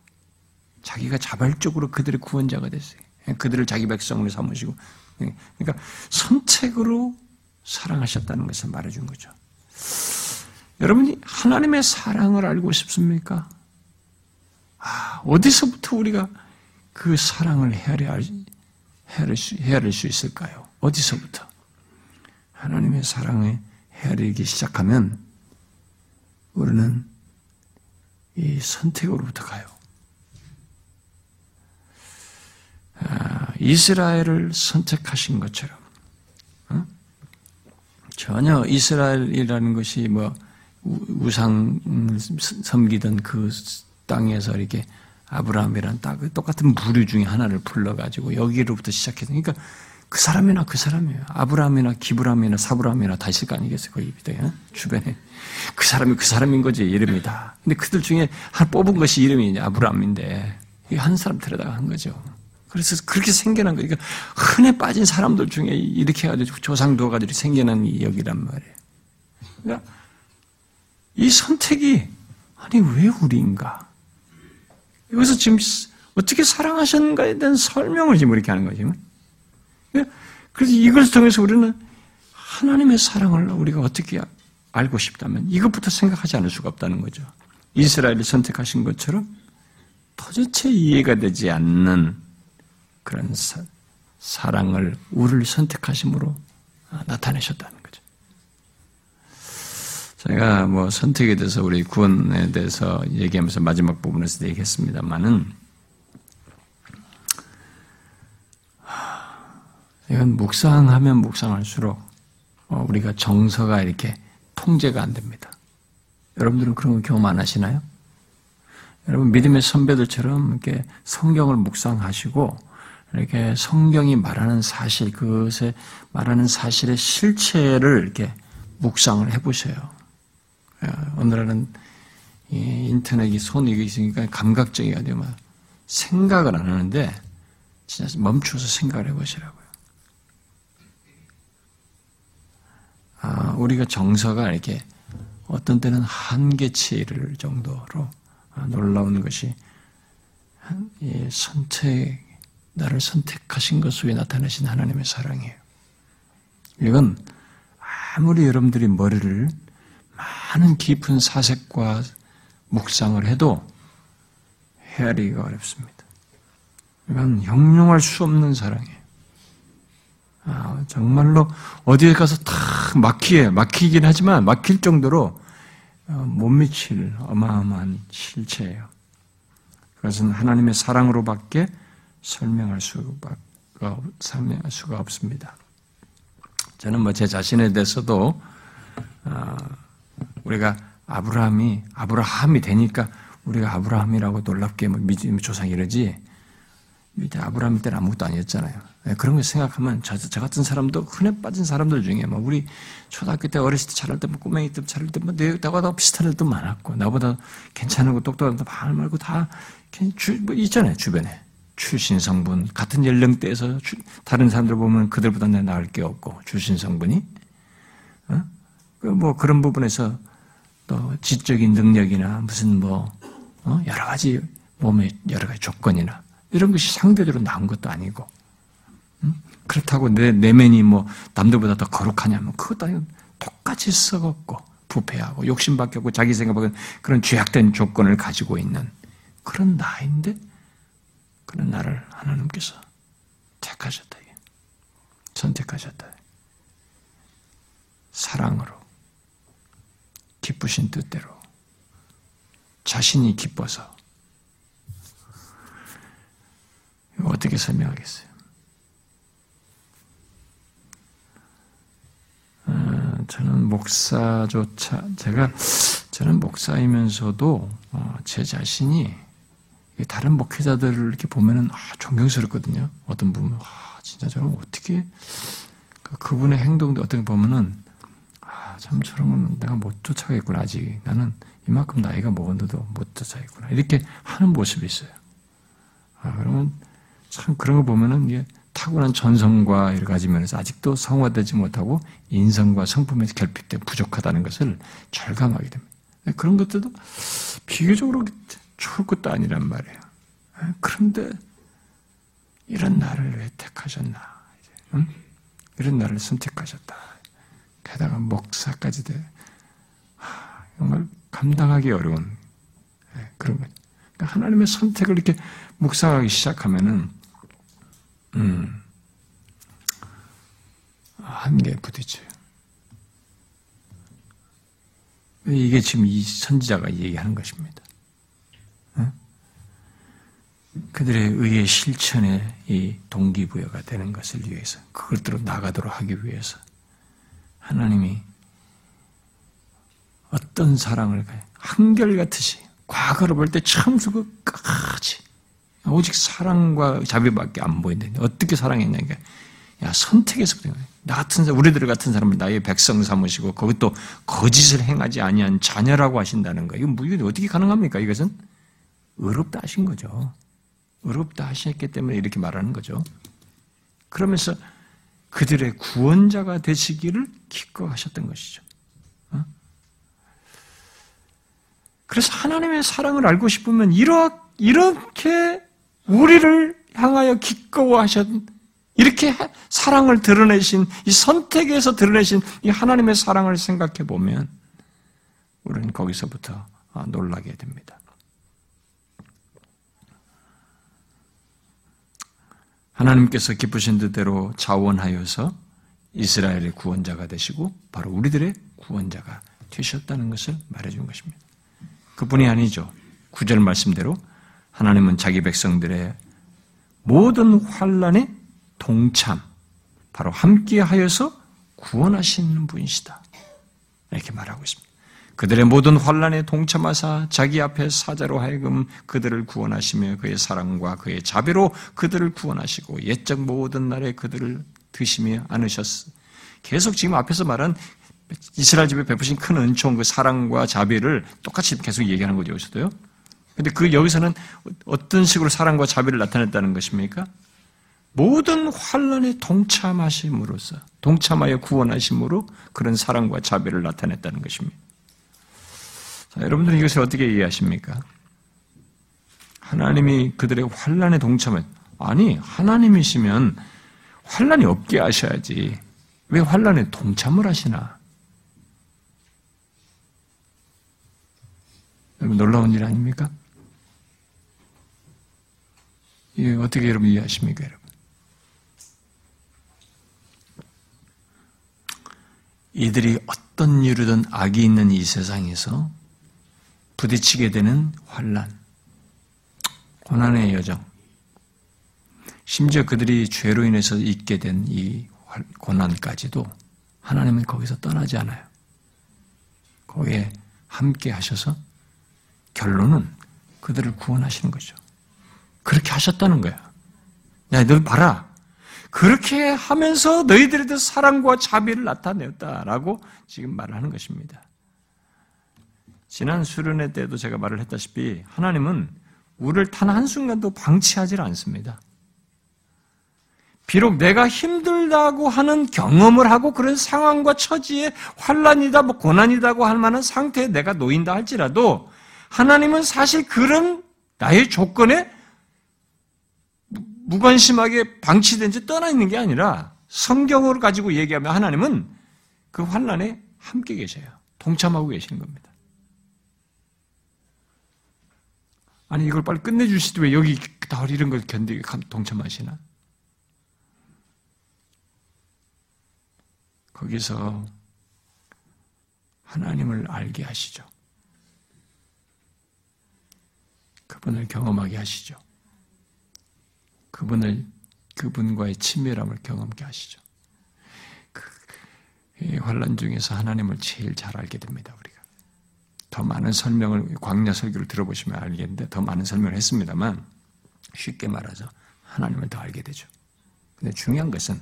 자기가 자발적으로 그들의 구원자가 됐어요. 그들을 자기 백성으로 삼으시고 그러니까 선택으로 사랑하셨다는 것을 말해준 거죠. 여러분이 하나님의 사랑을 알고 싶습니까? 아, 어디서부터 우리가 그 사랑을 헤아릴, 수, 헤아릴 수 있을까요? 어디서부터? 하나님의 사랑에 헤아리기 시작하면 우리는 이 선택으로부터 가요. 아, 이스라엘을 선택하신 것처럼 어? 전혀 이스라엘이라는 것이 뭐 우상 섬기던 그 땅에서 이렇게 아브라함이란 딱 똑같은 부류 중에 하나를 불러가지고 여기로부터 시작해서 그러니까 그 사람이나 그 사람이에요. 아브라함이나 기브람이나 사브람이나 다 있을 거 아니겠어요? 거기 밑에 주변에 그 사람이 그 사람인 거지 이름이 다. 근데 그들 중에 한 뽑은 것이 이름이 아브라함인데 한 사람 데려다가 한 거죠. 그래서 그렇게 생겨난 거예요. 그러니까 흔해 빠진 사람들 중에 이렇게 해가지고 조상 도가들이 생겨난 이 여기란 말이에요. 그러니까 이 선택이 아니 왜 우리인가? 여기서 지금 어떻게 사랑하셨는가에 대한 설명을 지금 이렇게 하는 거죠. 예? 그래서 이것을 통해서 우리는 하나님의 사랑을 우리가 어떻게 알고 싶다면 이것부터 생각하지 않을 수가 없다는 거죠. 이스라엘을 선택하신 것처럼 도대체 이해가 되지 않는 그런 사, 사랑을 우리를 선택하심으로 나타내셨다는 거죠. 제가 뭐 선택에 대해서 우리 구원에 대해서 얘기하면서 마지막 부분에서 얘기했습니다만은 이건 묵상하면 묵상할수록 어, 우리가 정서가 이렇게 통제가 안 됩니다. 여러분들은 그런 거 경험 안 하시나요? 여러분 믿음의 선배들처럼 이렇게 성경을 묵상하시고 이렇게 성경이 말하는 사실 그것에 말하는 사실의 실체를 이렇게 묵상을 해보세요. 오늘은 인터넷이 손이 있으니까 감각적이가 되면 생각을 안 하는데 진짜 멈춰서 생각을 해보시라고요. 아, 우리가 정서가 이렇게 어떤 때는 한계치를 정도로 아, 놀라운 것이 선택, 나를 선택하신 것 속에 나타나신 하나님의 사랑이에요. 이건 아무리 여러분들이 머리를 많은 깊은 사색과 묵상을 해도 헤아리기가 어렵습니다. 이건 형용할 수 없는 사랑이에요. 아, 정말로 어디에 가서 탁 막히게, 막히긴 하지만 막힐 정도로 어, 못 미칠 어마어마한 실체예요. 그것은 하나님의 사랑으로밖에 설명할 수가, 설명할 수가 없습니다. 저는 뭐 제 자신에 대해서도 어, 우리가 아브라함이 아브라함이 되니까 우리가 아브라함이라고 놀랍게 뭐 믿음의 조상 이러지 밑에 아브라함 때는 아무것도 아니었잖아요. 네, 그런 거 생각하면 저, 저 같은 사람도 흔해 빠진 사람들 중에 뭐 우리 초등학교 때 어렸을 때 잘할 때뭐 꼬맹이 때 잘할 때뭐 나보다 비슷한 애도 많았고 나보다 괜찮은 거 똑똑한 거말 말고 다 주, 뭐 있잖아요 주변에 출신 성분 같은 연령대에서 주, 다른 사람들 보면 그들보다 내 나을 게 없고 출신 성분이 어? 그뭐 그런 부분에서 또 지적인 능력이나 무슨 뭐 어? 여러 가지 몸의 여러 가지 조건이나 이런 것이 상대적으로 나은 것도 아니고 그렇다고 내 내면이 뭐 남들보다 더 거룩하냐면 그것도 아니고 똑같이 썩었고 부패하고 욕심밖에 없고 자기 생각하고 그런 죄악된 조건을 가지고 있는 그런 나인데 그런 나를 하나님께서 택하셨다. 선택하셨다. 사랑으로 기쁘신 뜻대로 자신이 기뻐서 어떻게 설명하겠어요? 어, 저는 목사조차 제가 저는 목사이면서도 어, 제 자신이 다른 목회자들을 이렇게 보면은 아, 존경스럽거든요. 어떤 분은 아, 진짜 저는 어떻게 그 그분의 행동도 어떻게 보면은 아, 참 저런 건 내가 못 쫓아가겠구나 아직 나는 이만큼 나이가 먹었는데도 못 쫓아가겠구나 이렇게 하는 모습이 있어요. 아, 그러면 참 그런 거 보면은 이게 타고난 전성과 여러 가지 면에서 아직도 성화되지 못하고 인성과 성품에서 결핍돼 부족하다는 것을 절감하게 됩니다. 그런 것들도 비교적으로 좋을 것도 아니란 말이에요. 그런데 이런 나를 왜 택하셨나? 응? 이런 나를 선택하셨다. 게다가 목사까지 돼. 정말 감당하기 어려운 예, 그런 것. 그러니까 하나님의 선택을 이렇게 묵상하기 시작하면은 음, 한계에 부딪혀요. 이게 지금 이 선지자가 얘기하는 것입니다. 그들의 의의 실천에 이 동기부여가 되는 것을 위해서, 그것대로 나가도록 하기 위해서, 하나님이 어떤 사랑을 한결같듯이, 과거로 볼 때 처음부터 끝까지 오직 사랑과 자비밖에 안 보이는데 어떻게 사랑했냐? 야 선택해서부터 나 같은 사람, 우리들 같은 사람을 나의 백성 삼으시고 그것도 거짓을 행하지 아니한 자녀라고 하신다는 거. 이건 뭐 이게 어떻게 가능합니까? 이것은 의롭다 하신 거죠. 의롭다 하셨기 때문에 이렇게 말하는 거죠. 그러면서 그들의 구원자가 되시기를 기꺼하셨던 것이죠. 어? 그래서 하나님의 사랑을 알고 싶으면 이렇게 우리를 향하여 기꺼워하셨 이렇게 사랑을 드러내신 이 선택에서 드러내신 이 하나님의 사랑을 생각해 보면 우리는 거기서부터 아, 놀라게 됩니다. 하나님께서 기쁘신 뜻대로 자원하여서 이스라엘의 구원자가 되시고 바로 우리들의 구원자가 되셨다는 것을 말해준 것입니다. 그뿐이 아니죠. 구절 말씀대로 하나님은 자기 백성들의 모든 환란에 동참, 바로 함께하여서 구원하시는 분이시다. 이렇게 말하고 있습니다. 그들의 모든 환란에 동참하사 자기 앞에 사자로 하여금 그들을 구원하시며 그의 사랑과 그의 자비로 그들을 구원하시고 옛적 모든 날에 그들을 드시며 안으셨어. 계속 지금 앞에서 말한 이스라엘 집에 베푸신 큰 은총, 그 사랑과 자비를 똑같이 계속 얘기하는 거죠, 여기서도요. 근데 그 여기서는 어떤 식으로 사랑과 자비를 나타냈다는 것입니까? 모든 환란에 동참하심으로써 동참하여 구원하심으로 그런 사랑과 자비를 나타냈다는 것입니다. 자, 여러분들은 이것을 어떻게 이해하십니까? 하나님이 그들의 환란에 동참해 아니 하나님이시면 환란이 없게 하셔야지 왜 환란에 동참을 하시나? 놀라운 일 아닙니까? 예, 어떻게 여러분 이해하십니까, 여러분? 이들이 어떤 이유든 악이 있는 이 세상에서 부딪히게 되는 환란, 고난의 여정, 심지어 그들이 죄로 인해서 있게 된 이 고난까지도 하나님은 거기서 떠나지 않아요. 거기에 함께 하셔서 결론은 그들을 구원하시는 거죠. 그렇게 하셨다는 거야. 야, 너 봐라. 그렇게 하면서 너희들에 대해서 사랑과 자비를 나타내었다라고 지금 말을 하는 것입니다. 지난 수련회 때도 제가 말을 했다시피 하나님은 우리를 단 한순간도 방치하지 않습니다. 비록 내가 힘들다고 하는 경험을 하고 그런 상황과 처지에 환란이다, 뭐 고난이다고 할 만한 상태에 내가 놓인다 할지라도 하나님은 사실 그런 나의 조건에 무관심하게 방치된 지 떠나 있는 게 아니라 성경으로 가지고 얘기하면 하나님은 그 환란에 함께 계셔요. 동참하고 계시는 겁니다. 아니 이걸 빨리 끝내주시지 왜 여기 다 이런 걸 견디게 동참하시나? 거기서 하나님을 알게 하시죠. 그분을 경험하게 하시죠. 그분을 그분과의 친밀함을 경험케 하시죠. 그 환란 중에서 하나님을 제일 잘 알게 됩니다. 우리가 더 많은 설명을 광야 설교를 들어보시면 알겠는데 더 많은 설명을 했습니다만 쉽게 말해서 하나님을 더 알게 되죠. 근데 중요한 것은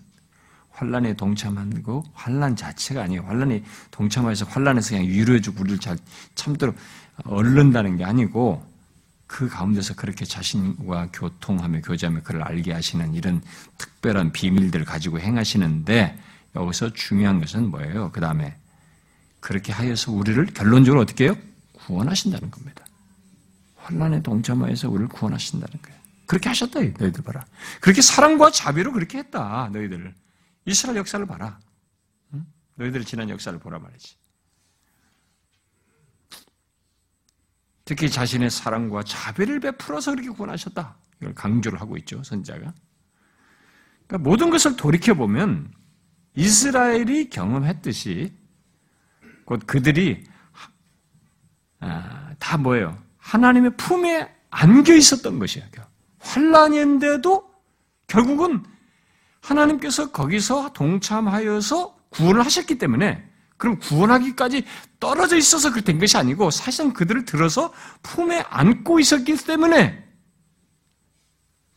환란에 동참하고 환란 자체가 아니에요. 환란에 동참해서 환란에서 그냥 위로해주고 우리를 잘 참도록 얼른다는 게 아니고 그 가운데서 그렇게 자신과 교통하며 교제하며 그를 알게 하시는 이런 특별한 비밀들을 가지고 행하시는데 여기서 중요한 것은 뭐예요? 그 다음에 그렇게 하여서 우리를 결론적으로 어떻게 해요? 구원하신다는 겁니다. 환란에 동참하여서 우리를 구원하신다는 거예요. 그렇게 하셨다, 너희들 봐라. 그렇게 사랑과 자비로 그렇게 했다, 너희들. 이스라엘 역사를 봐라. 응? 너희들 지난 역사를 보라 말이지. 특히 자신의 사랑과 자비를 베풀어서 그렇게 구원하셨다. 이걸 강조를 하고 있죠, 선자가. 그러니까 모든 것을 돌이켜보면 이스라엘이 경험했듯이 곧 그들이 아, 다 뭐예요? 하나님의 품에 안겨 있었던 것이에요. 환란인데도 결국은 하나님께서 거기서 동참하여서 구원을 하셨기 때문에 그럼 구원하기까지 떨어져 있어서 그렇게 된 것이 아니고 사실상 그들을 들어서 품에 안고 있었기 때문에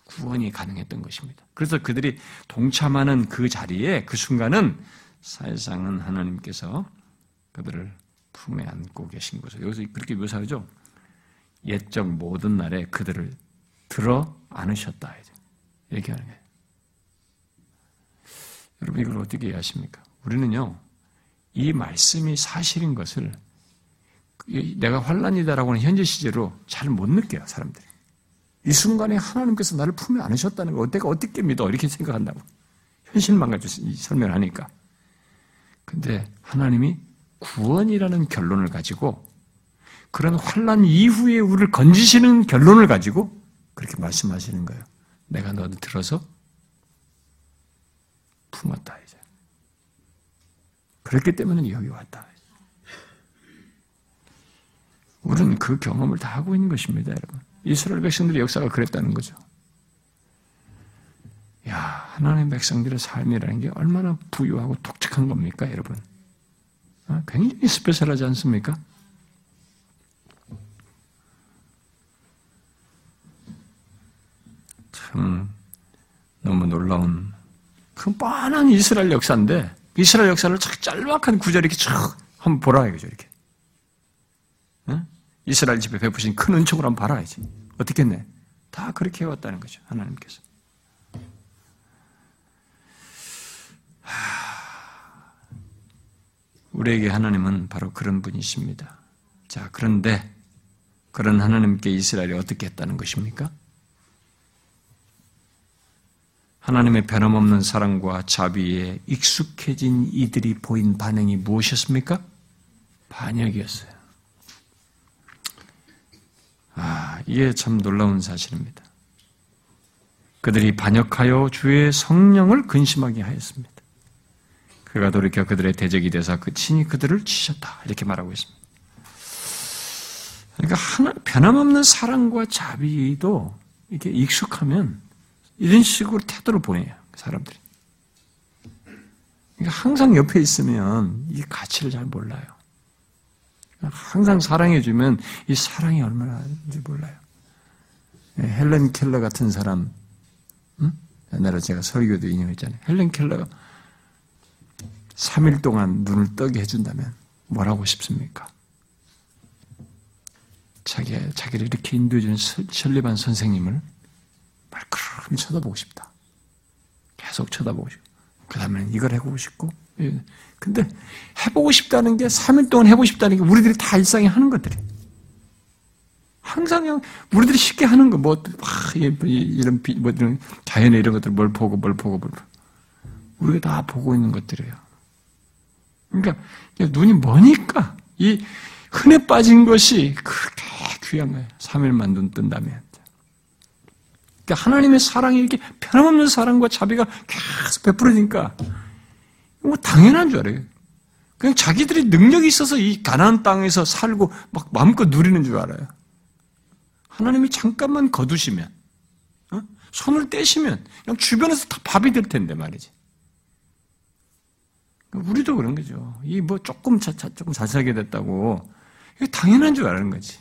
구원이 가능했던 것입니다. 그래서 그들이 동참하는 그 자리에 그 순간은 사실상은 하나님께서 그들을 품에 안고 계신 것을 여기서 그렇게 묘사하죠. 옛적 모든 날에 그들을 들어 안으셨다. 얘기하는 거예요. 여러분 이걸 어떻게 이해하십니까? 우리는요. 이 말씀이 사실인 것을 내가 환란이다라고 하는 현재 시제로 잘 못 느껴요, 사람들이. 이 순간에 하나님께서 나를 품에 안으셨다는 걸 내가 어떻게 믿어? 이렇게 생각한다고. 현실만 가지고 설명을 하니까. 근데 하나님이 구원이라는 결론을 가지고 그런 환란 이후에 우리를 건지시는 결론을 가지고 그렇게 말씀하시는 거예요. 내가 너를 들어서 품었다 이제. 그렇기 때문에 여기 왔다. 우리는 그 경험을 다 하고 있는 것입니다, 여러분. 이스라엘 백성들의 역사가 그랬다는 거죠. 야, 하나님 백성들의 삶이라는 게 얼마나 부유하고 독특한 겁니까, 여러분? 어? 굉장히 스페셜하지 않습니까? 참 너무 놀라운 그 뻔한 이스라엘 역사인데 이스라엘 역사를 짤막한 구절 이렇게 쫙 한번 보라 이거죠 이렇게. 응? 이스라엘 집에 베푸신 큰 은총을 한번 봐라야지. 어떻게 했네? 다 그렇게 해왔다는 거죠 하나님께서. 우리에게 하나님은 바로 그런 분이십니다. 자, 그런데 그런 하나님께 이스라엘이 어떻게 했다는 것입니까? 하나님의 변함없는 사랑과 자비에 익숙해진 이들이 보인 반응이 무엇이었습니까? 반역이었어요. 아, 이게 참 놀라운 사실입니다. 그들이 반역하여 주의 성령을 근심하게 하였습니다. 그가 돌이켜 그들의 대적이 되사 그 친히 그들을 치셨다. 이렇게 말하고 있습니다. 그러니까 하나, 변함없는 사랑과 자비도 이렇게 익숙하면 이런 식으로 태도를 보여요, 사람들이. 그러니까 항상 옆에 있으면 이 가치를 잘 몰라요. 항상 사랑해주면 이 사랑이 얼마나인지 몰라요. 헬렌 켈러 같은 사람, 응? 옛날에 제가 설교도 인용했잖아요. 헬렌 켈러가 3일 동안 눈을 떠게 해준다면 뭐라고 싶습니까? 자기, 자기를 이렇게 인도해준 설리반 선생님을 말그름 쳐다보고 싶다. 계속 쳐다보고 싶고. 그 다음에는 이걸 해보고 싶고. 예. 근데 해보고 싶다는 게 3일 동안 해보고 싶다는 게 우리들이 다 일상에 하는 것들이. 항상 우리들이 쉽게 하는 거, 뭐, 아, 이런, 뭐, 이런 자연의 이런 것들 뭘 보고 뭘 보고 뭘 보고. 우리가 다 보고 있는 것들이에요. 그러니까 눈이 머니까 이 흔해 빠진 것이 그렇게 귀한 거예요. 3일만 눈 뜬다면. 그러니까 하나님의 사랑이 이렇게 변함없는 사랑과 자비가 계속 베풀어지니까 뭐 당연한 줄 알아요. 그냥 자기들이 능력이 있어서 이 가나안 땅에서 살고 막 마음껏 누리는 줄 알아요. 하나님이 잠깐만 거두시면, 어? 손을 떼시면 그냥 주변에서 다 밥이 될 텐데 말이지. 우리도 그런 거죠. 이 뭐 조금 자, 조금 잘 살게 됐다고 이게 당연한 줄 아는 거지.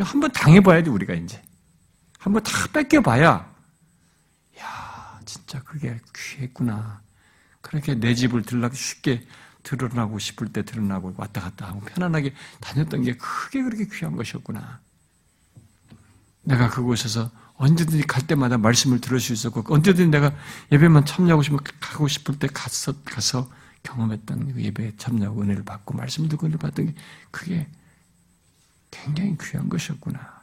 한번 당해봐야지 우리가 이제 한번 다 뺏겨봐야 야 진짜 그게 귀했구나. 그렇게 내 집을 들라고 쉽게 드러나고 싶을 때 드러나고 왔다 갔다 하고 편안하게 다녔던 게 크게 그렇게 귀한 것이었구나. 내가 그곳에서 언제든지 갈 때마다 말씀을 들을 수 있었고 언제든지 내가 예배만 참여하고 싶으면 가고 싶을 때 가서 가서 경험했던 그 예배에 참여하고 은혜를 받고 말씀 듣고 은혜를 받던 게 그게 굉장히 귀한 것이었구나.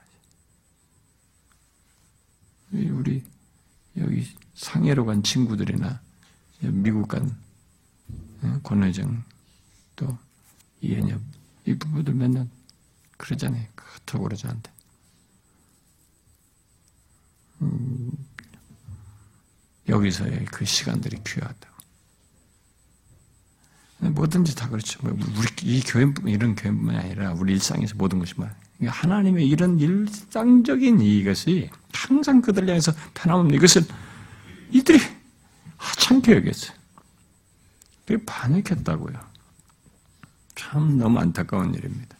우리 여기 상해로 간 친구들이나 미국 간 어, 권회장 또 이해녀 이 부부들 맨날 그러잖아요. 카톡 그러지 않대. 음, 여기서의 그 시간들이 귀하다고. 뭐든지 다 그렇죠. 뭐 우리 이 교회 이런 교회뿐만 아니라 우리 일상에서 모든 것이 말. 그러니까 하나님의 이런 일상적인 이것이 항상 그들 향해서 편함없는 이것을 이들이 하찮게 여겼어요. 그게 반역했다고요. 참 너무 안타까운 일입니다.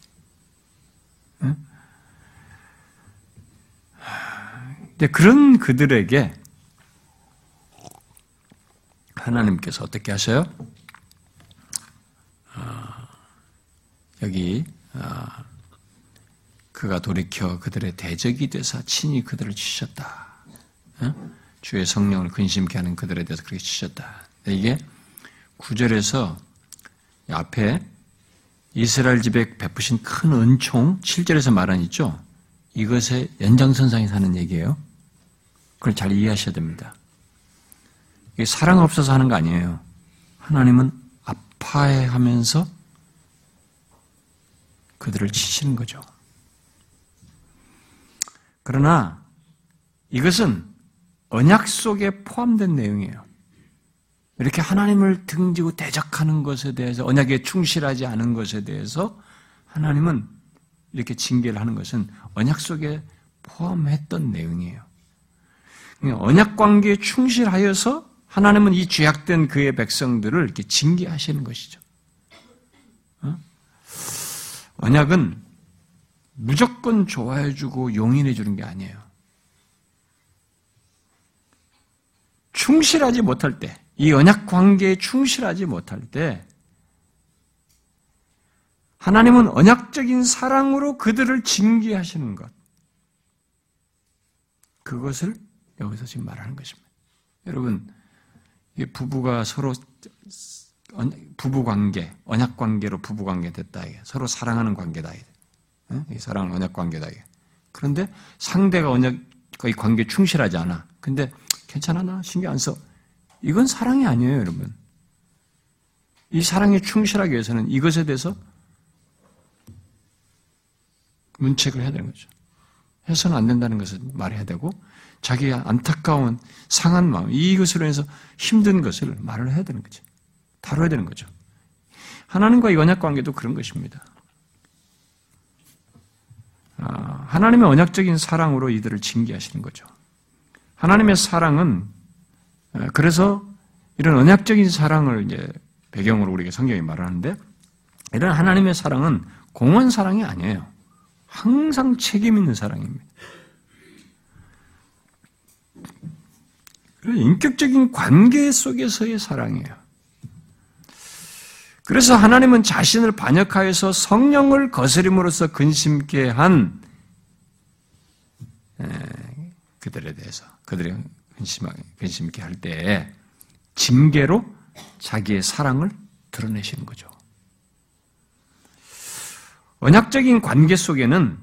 근데 그런 그들에게 하나님께서 어떻게 하셔요? 여기 아, 그가 돌이켜 그들의 대적이 되사 친히 그들을 치셨다. 주의 성령을 근심케 하는 그들에 대해서 그렇게 치셨다. 이게 구절에서 앞에 이스라엘 집에 베푸신 큰 은총 7절에서 말한 있죠. 이것의 연장선상에 사는 얘기예요. 그걸 잘 이해하셔야 됩니다. 이게 사랑 없어서 하는 거 아니에요. 하나님은 아파해 하면서 그들을 치시는 거죠. 그러나 이것은 언약 속에 포함된 내용이에요. 이렇게 하나님을 등지고 대적하는 것에 대해서 언약에 충실하지 않은 것에 대해서 하나님은 이렇게 징계를 하는 것은 언약 속에 포함했던 내용이에요. 언약 관계에 충실하여서 하나님은 이 죄악된 그의 백성들을 이렇게 징계하시는 것이죠. 언약은 무조건 좋아해주고 용인해주는 게 아니에요. 충실하지 못할 때, 이 언약 관계에 충실하지 못할 때, 하나님은 언약적인 사랑으로 그들을 징계하시는 것. 그것을 여기서 지금 말하는 것입니다. 여러분, 부부가 서로 부부 관계, 언약 관계로 부부 관계 됐다. 서로 사랑하는 관계다. 이 사랑은 언약 관계다. 그런데 상대가 언약 이 관계 충실하지 않아. 근데 괜찮아 나 신경 안 써. 이건 사랑이 아니에요, 여러분. 이 사랑에 충실하기 위해서는 이것에 대해서 문책을 해야 되는 거죠. 해서는 안 된다는 것을 말해야 되고 자기의 안타까운 상한 마음 이것으로 해서 힘든 것을 말을 해야 되는 거죠. 다뤄야 되는 거죠. 하나님과의 언약 관계도 그런 것입니다. 아, 하나님의 언약적인 사랑으로 이들을 징계하시는 거죠. 하나님의 사랑은 아, 그래서 이런 언약적인 사랑을 이제 배경으로 우리가 성경이 말하는데 이런 하나님의 사랑은 공원 사랑이 아니에요. 항상 책임 있는 사랑입니다. 인격적인 관계 속에서의 사랑이에요. 그래서 하나님은 자신을 반역하여서 성령을 거스림으로써 근심케 한 그들에 대해서 그들이 근심케 할 때에 징계로 자기의 사랑을 드러내시는 거죠. 언약적인 관계 속에는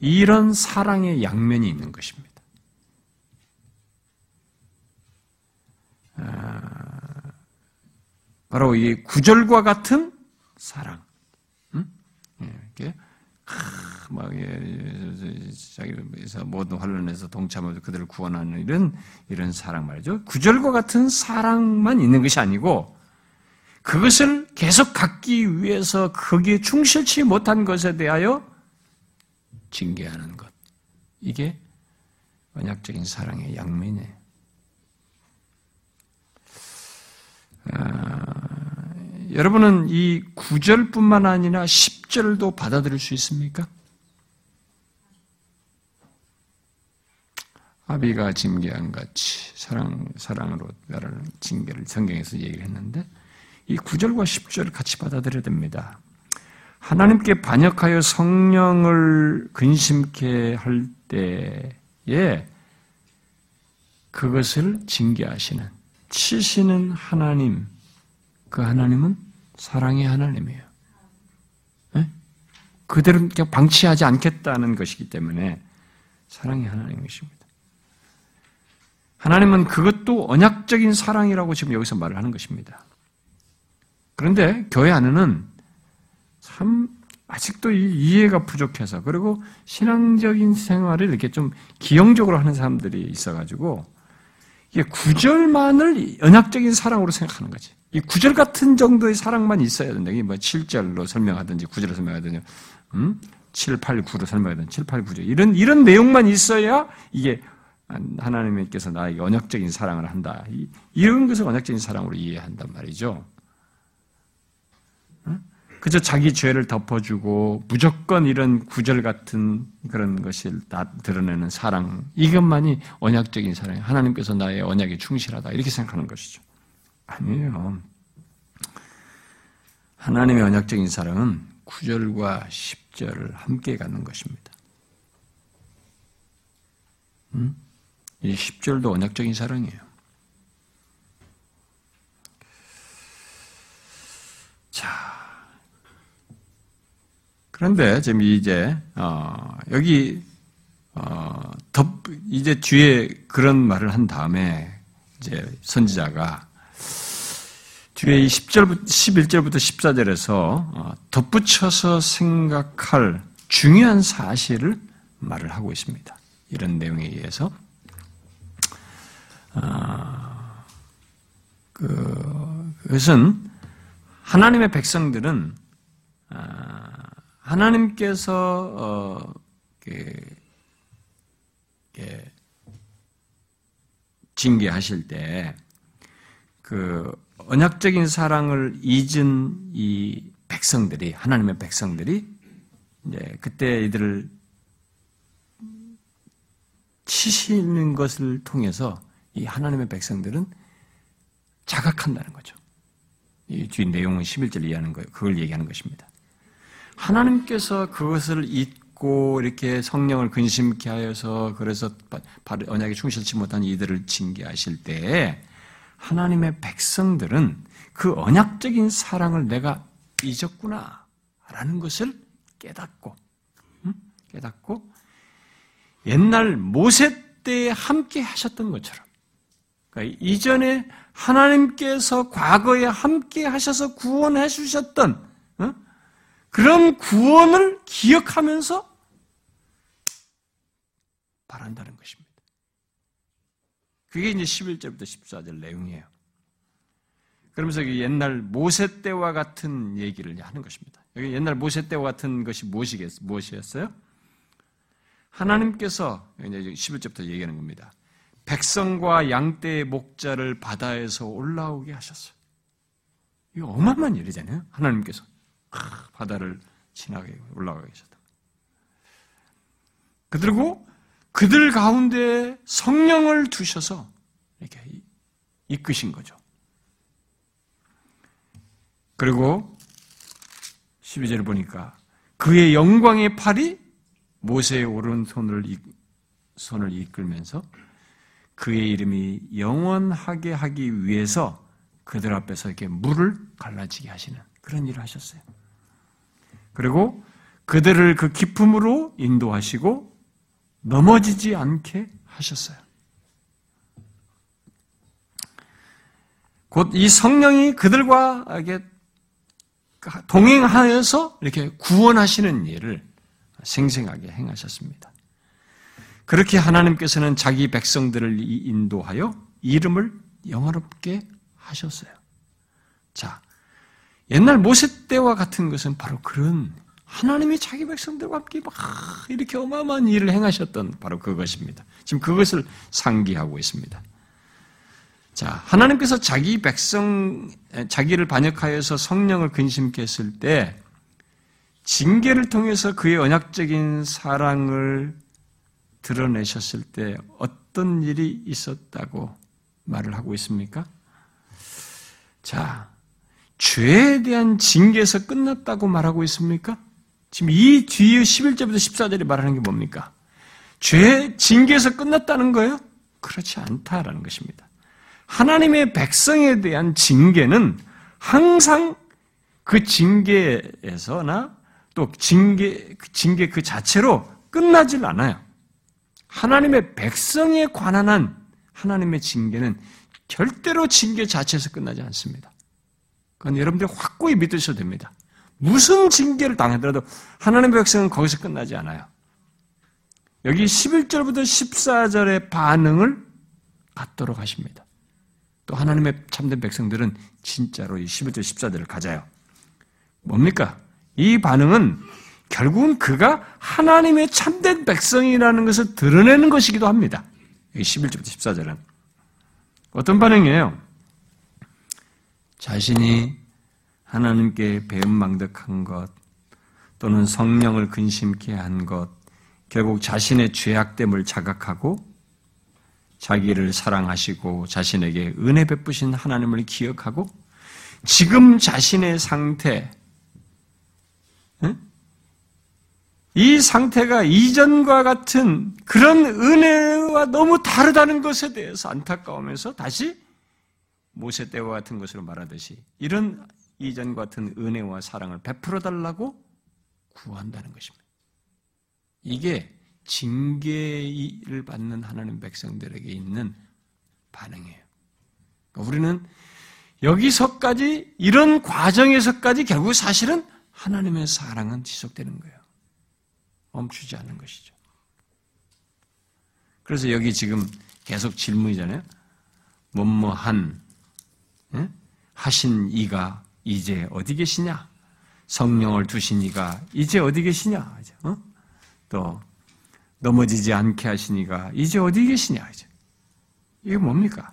이런 사랑의 양면이 있는 것입니다. 아, 바로 이 구절과 같은 사랑. 응? 예, 이렇게 막 자기에서 모든 환란에서 동참하고 그들을 구원하는 이런 이런 사랑 말이죠. 구절과 같은 사랑만 있는 것이 아니고 그것을 계속 갖기 위해서 거기에 충실치 못한 것에 대하여 징계하는 것. 이게 언약적인 사랑의 양면이에요. 아, 여러분은 이 9절뿐만 아니라 10절도 받아들일 수 있습니까? 아비가 징계한 같이 사랑, 사랑으로 나를 징계를 성경에서 얘기를 했는데 이 9절과 10절을 같이 받아들여야 됩니다. 하나님께 반역하여 성령을 근심케 할 때에 그것을 징계하시는 치시는 하나님 그 하나님은 사랑의 하나님이에요. 네? 그대로 그냥 방치하지 않겠다는 것이기 때문에 사랑의 하나님이십니다. 하나님은 그것도 언약적인 사랑이라고 지금 여기서 말을 하는 것입니다. 그런데 교회 안에는 참 아직도 이 이해가 부족해서 그리고 신앙적인 생활을 이렇게 좀 기형적으로 하는 사람들이 있어가지고 이게 구절만을 언약적인 사랑으로 생각하는 거지. 이 구절 같은 정도의 사랑만 있어야 된다. 이게 뭐 7절로 설명하든지 9절로 설명하든지, 음? 7, 8, 9로 설명하든지 7, 8, 9절. 이런, 이런 내용만 있어야 이게 하나님께서 나에게 언약적인 사랑을 한다. 이런 것을 언약적인 사랑으로 이해한단 말이죠. 그저 자기 죄를 덮어주고 무조건 이런 구절 같은 그런 것을 다 드러내는 사랑 이것만이 언약적인 사랑이 하나님께서 나의 언약에 충실하다 이렇게 생각하는 것이죠. 아니에요. 하나님의 언약적인 사랑은 9절과 10절을 함께 갖는 것입니다. 음? 이 10절도 언약적인 사랑이에요. 자, 그런데 지금 이제 어, 여기 어, 덮 이제 뒤에 그런 말을 한 다음에 이제 선지자가 뒤에 10절부터, 11절부터 14절에서 어, 덧붙여서 생각할 중요한 사실을 말을 하고 있습니다. 이런 내용에 의해서. 아, 그, 그것은 하나님의 백성들은 아, 하나님께서 어, 그, 징계하실 때 그 언약적인 사랑을 잊은 이 백성들이 하나님의 백성들이 이제 그때 이들을 치시는 것을 통해서 이 하나님의 백성들은 자각한다는 거죠. 이 뒤 내용은 11절 이해하는 거예요. 그걸 얘기하는 것입니다. 하나님께서 그것을 잊고 이렇게 성령을 근심케 하여서 그래서 언약에 충실치 못한 이들을 징계하실 때에 하나님의 백성들은 그 언약적인 사랑을 내가 잊었구나. 라는 것을 깨닫고, 깨닫고, 옛날 모세 때에 함께 하셨던 것처럼, 그러니까 이전에 하나님께서 과거에 함께 하셔서 구원해 주셨던 어? 그런 구원을 기억하면서 바란다는 것입니다. 그게 이제 11절부터 14절 내용이에요. 그러면서 옛날 모세 때와 같은 얘기를 하는 것입니다. 여기 옛날 모세 때와 같은 것이 무엇이었어요? 하나님께서 이제 11절부터 얘기하는 겁니다. 백성과 양떼의 목자를 바다에서 올라오게 하셨어요. 이거 어마어마한 일이잖아요. 하나님께서 바다를 지나게 올라가게 하셨다. 그리고 그들 가운데 성령을 두셔서 이렇게 이끄신 거죠. 그리고 12절을 보니까 그의 영광의 팔이 모세의 오른손을 손을 이끌면서 그의 이름이 영원하게 하기 위해서 그들 앞에서 이렇게 물을 갈라지게 하시는 그런 일을 하셨어요. 그리고 그들을 그 기품으로 인도하시고 넘어지지 않게 하셨어요. 곧 이 성령이 그들과 이게 동행하여서 이렇게 구원하시는 일을 생생하게 행하셨습니다. 그렇게 하나님께서는 자기 백성들을 인도하여 이름을 영화롭게 하셨어요. 자, 옛날 모세 때와 같은 것은 바로 그런 하나님이 자기 백성들과 함께 막 이렇게 어마어마한 일을 행하셨던 바로 그것입니다. 지금 그것을 상기하고 있습니다. 자, 하나님께서 자기 백성, 자기를 반역하여서 성령을 근심케 했을 때 징계를 통해서 그의 언약적인 사랑을 드러내셨을 때 어떤 일이 있었다고 말을 하고 있습니까? 자, 죄에 대한 징계에서 끝났다고 말하고 있습니까? 지금 이 뒤에 11절부터 14절에 말하는 게 뭡니까? 죄, 징계에서 끝났다는 거예요? 그렇지 않다라는 것입니다. 하나님의 백성에 대한 징계는 항상 그 징계에서나 또 징계, 징계 그 자체로 끝나질 않아요. 하나님의 백성에 관한 한 하나님의 징계는 절대로 징계 자체에서 끝나지 않습니다. 그건 여러분들이 확고히 믿으셔도 됩니다. 무슨 징계를 당하더라도 하나님의 백성은 거기서 끝나지 않아요. 여기 11절부터 14절의 반응을 갖도록 하십니다. 또 하나님의 참된 백성들은 진짜로 이 11절 14절을 가져요. 뭡니까? 이 반응은 결국은 그가 하나님의 참된 백성이라는 것을 드러내는 것이기도 합니다. 11절부터 14절은. 어떤 반응이에요? 자신이 하나님께 배은망덕한 것, 또는 성령을 근심케 한 것, 결국 자신의 죄악됨을 자각하고 자기를 사랑하시고 자신에게 은혜 베푸신 하나님을 기억하고 지금 자신의 상태, 이 상태가 이전과 같은 그런 은혜와 너무 다르다는 것에 대해서 안타까우면서 다시 모세 때와 같은 것으로 말하듯이 이런 이전 같은 은혜와 사랑을 베풀어 달라고 구한다는 것입니다. 이게 징계를 받는 하나님 백성들에게 있는 반응이에요. 그러니까 우리는 여기서까지 이런 과정에서까지 결국 사실은 하나님의 사랑은 지속되는 거예요. 멈추지 않는 것이죠. 그래서 여기 지금 계속 질문이잖아요. 뭐뭐한 예? 하신 이가 이제 어디 계시냐? 성령을 두신 이가 이제 어디 계시냐? 어? 또 넘어지지 않게 하신 이가 이제 어디 계시냐? 이게 뭡니까?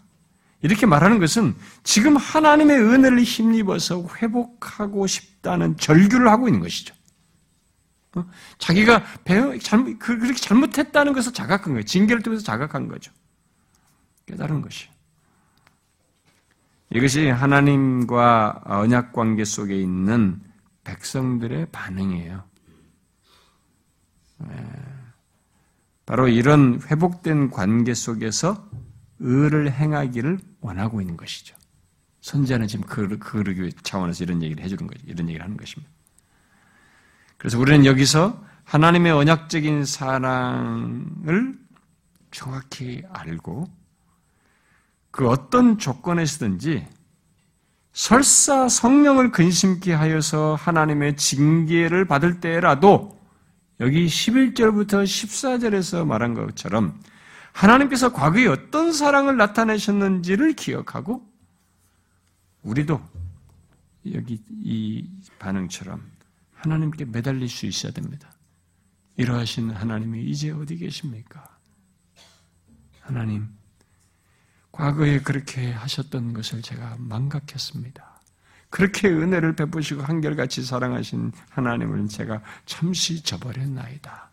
이렇게 말하는 것은 지금 하나님의 은혜를 힘입어서 회복하고 싶다는 절규를 하고 있는 것이죠. 어? 자기가 배워, 잘못, 그, 그렇게 잘못했다는 것을 자각한 거예요. 징계를 통해서 자각한 거죠. 깨달은 것이. 이것이 하나님과 언약 관계 속에 있는 백성들의 반응이에요. 예. 바로 이런 회복된 관계 속에서 의를 행하기를 원하고 있는 것이죠. 선지자는 지금 그, 그 차원에서 이런 얘기를 해주는 거죠. 이런 얘기를 하는 것입니다. 그래서 우리는 여기서 하나님의 언약적인 사랑을 정확히 알고 그 어떤 조건에서든지 설사 성령을 근심케 하여서 하나님의 징계를 받을 때라도 여기 11절부터 14절에서 말한 것처럼 하나님께서 과거에 어떤 사랑을 나타내셨는지를 기억하고 우리도 여기 이 반응처럼 하나님께 매달릴 수 있어야 됩니다. 이러하신 하나님이 이제 어디 계십니까? 하나님, 과거에 그렇게 하셨던 것을 제가 망각했습니다. 그렇게 은혜를 베푸시고 한결같이 사랑하신 하나님을 제가 잠시 저버렸나이다.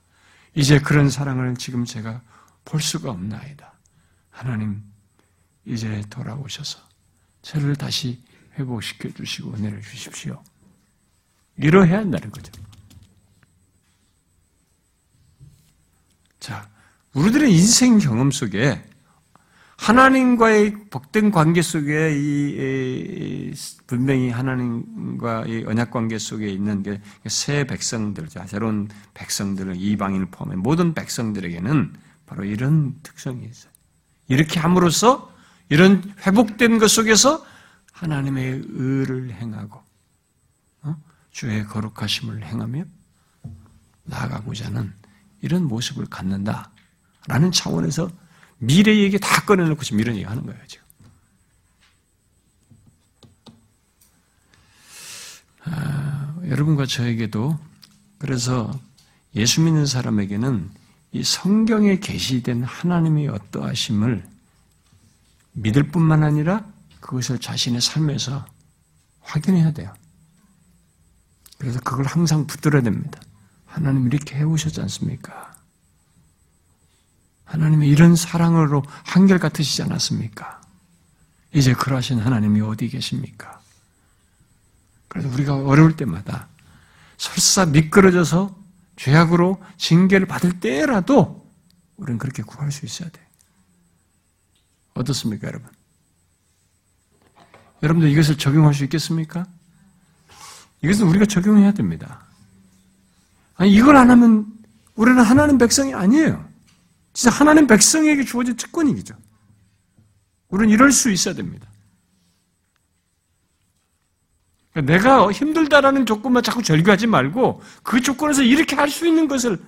이제 그런 사랑을 지금 제가 볼 수가 없나이다. 하나님, 이제 돌아오셔서 저를 다시 회복시켜 주시고 은혜를 주십시오. 이러해야 한다는 거죠. 자, 우리들의 인생 경험 속에 하나님과의 복된 관계 속에 이, 분명히 하나님과 이 언약 관계 속에 있는 새 백성들, 새로운 백성들을 이방인을 포함해 모든 백성들에게는 바로 이런 특성이 있어요. 이렇게 함으로써 이런 회복된 것 속에서 하나님의 의를 행하고 어? 주의 거룩하심을 행하며 나아가고자 하는 이런 모습을 갖는다라는 차원에서 미래 얘기 다 꺼내놓고 지금 이런 얘기 하는 거예요, 지금. 아, 여러분과 저에게도 그래서 예수 믿는 사람에게는 이 성경에 계시된 하나님의 어떠하심을 믿을 뿐만 아니라 그것을 자신의 삶에서 확인해야 돼요. 그래서 그걸 항상 붙들어야 됩니다. 하나님 이렇게 해오셨지 않습니까? 하나님의 이런 사랑으로 한결같으시지 않았습니까? 이제 그러하신 하나님이 어디 계십니까? 그래서 우리가 어려울 때마다 설사 미끄러져서 죄악으로 징계를 받을 때라도 우리는 그렇게 구할 수 있어야 돼. 어떻습니까, 여러분? 여러분들 이것을 적용할 수 있겠습니까? 이것은 우리가 적용해야 됩니다. 아니, 이걸 안 하면 우리는 하나님 백성이 아니에요. 진짜 하나님 백성에게 주어진 특권이죠. 우리는 이럴 수 있어야 됩니다. 그러니까 내가 힘들다라는 조건만 자꾸 절규하지 말고 그 조건에서 이렇게 할 수 있는 것을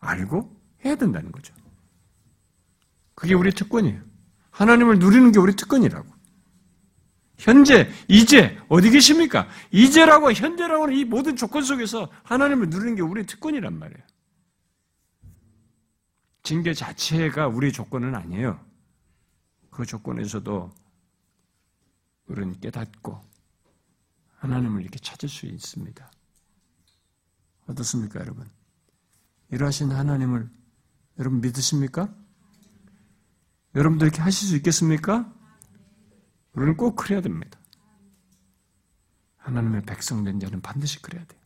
알고 해야 된다는 거죠. 그게 우리 특권이에요. 하나님을 누리는 게 우리 특권이라고. 현재, 이제, 어디 계십니까? 이제라고, 현재라고 하는 이 모든 조건 속에서 하나님을 누리는 게 우리 특권이란 말이에요. 징계 자체가 우리 조건은 아니에요. 그 조건에서도 우리는 깨닫고 하나님을 이렇게 찾을 수 있습니다. 어떻습니까, 여러분? 이러하신 하나님을 여러분 믿으십니까? 여러분들 이렇게 하실 수 있겠습니까? 우리는 꼭 그래야 됩니다. 하나님의 백성된 자는 반드시 그래야 돼요.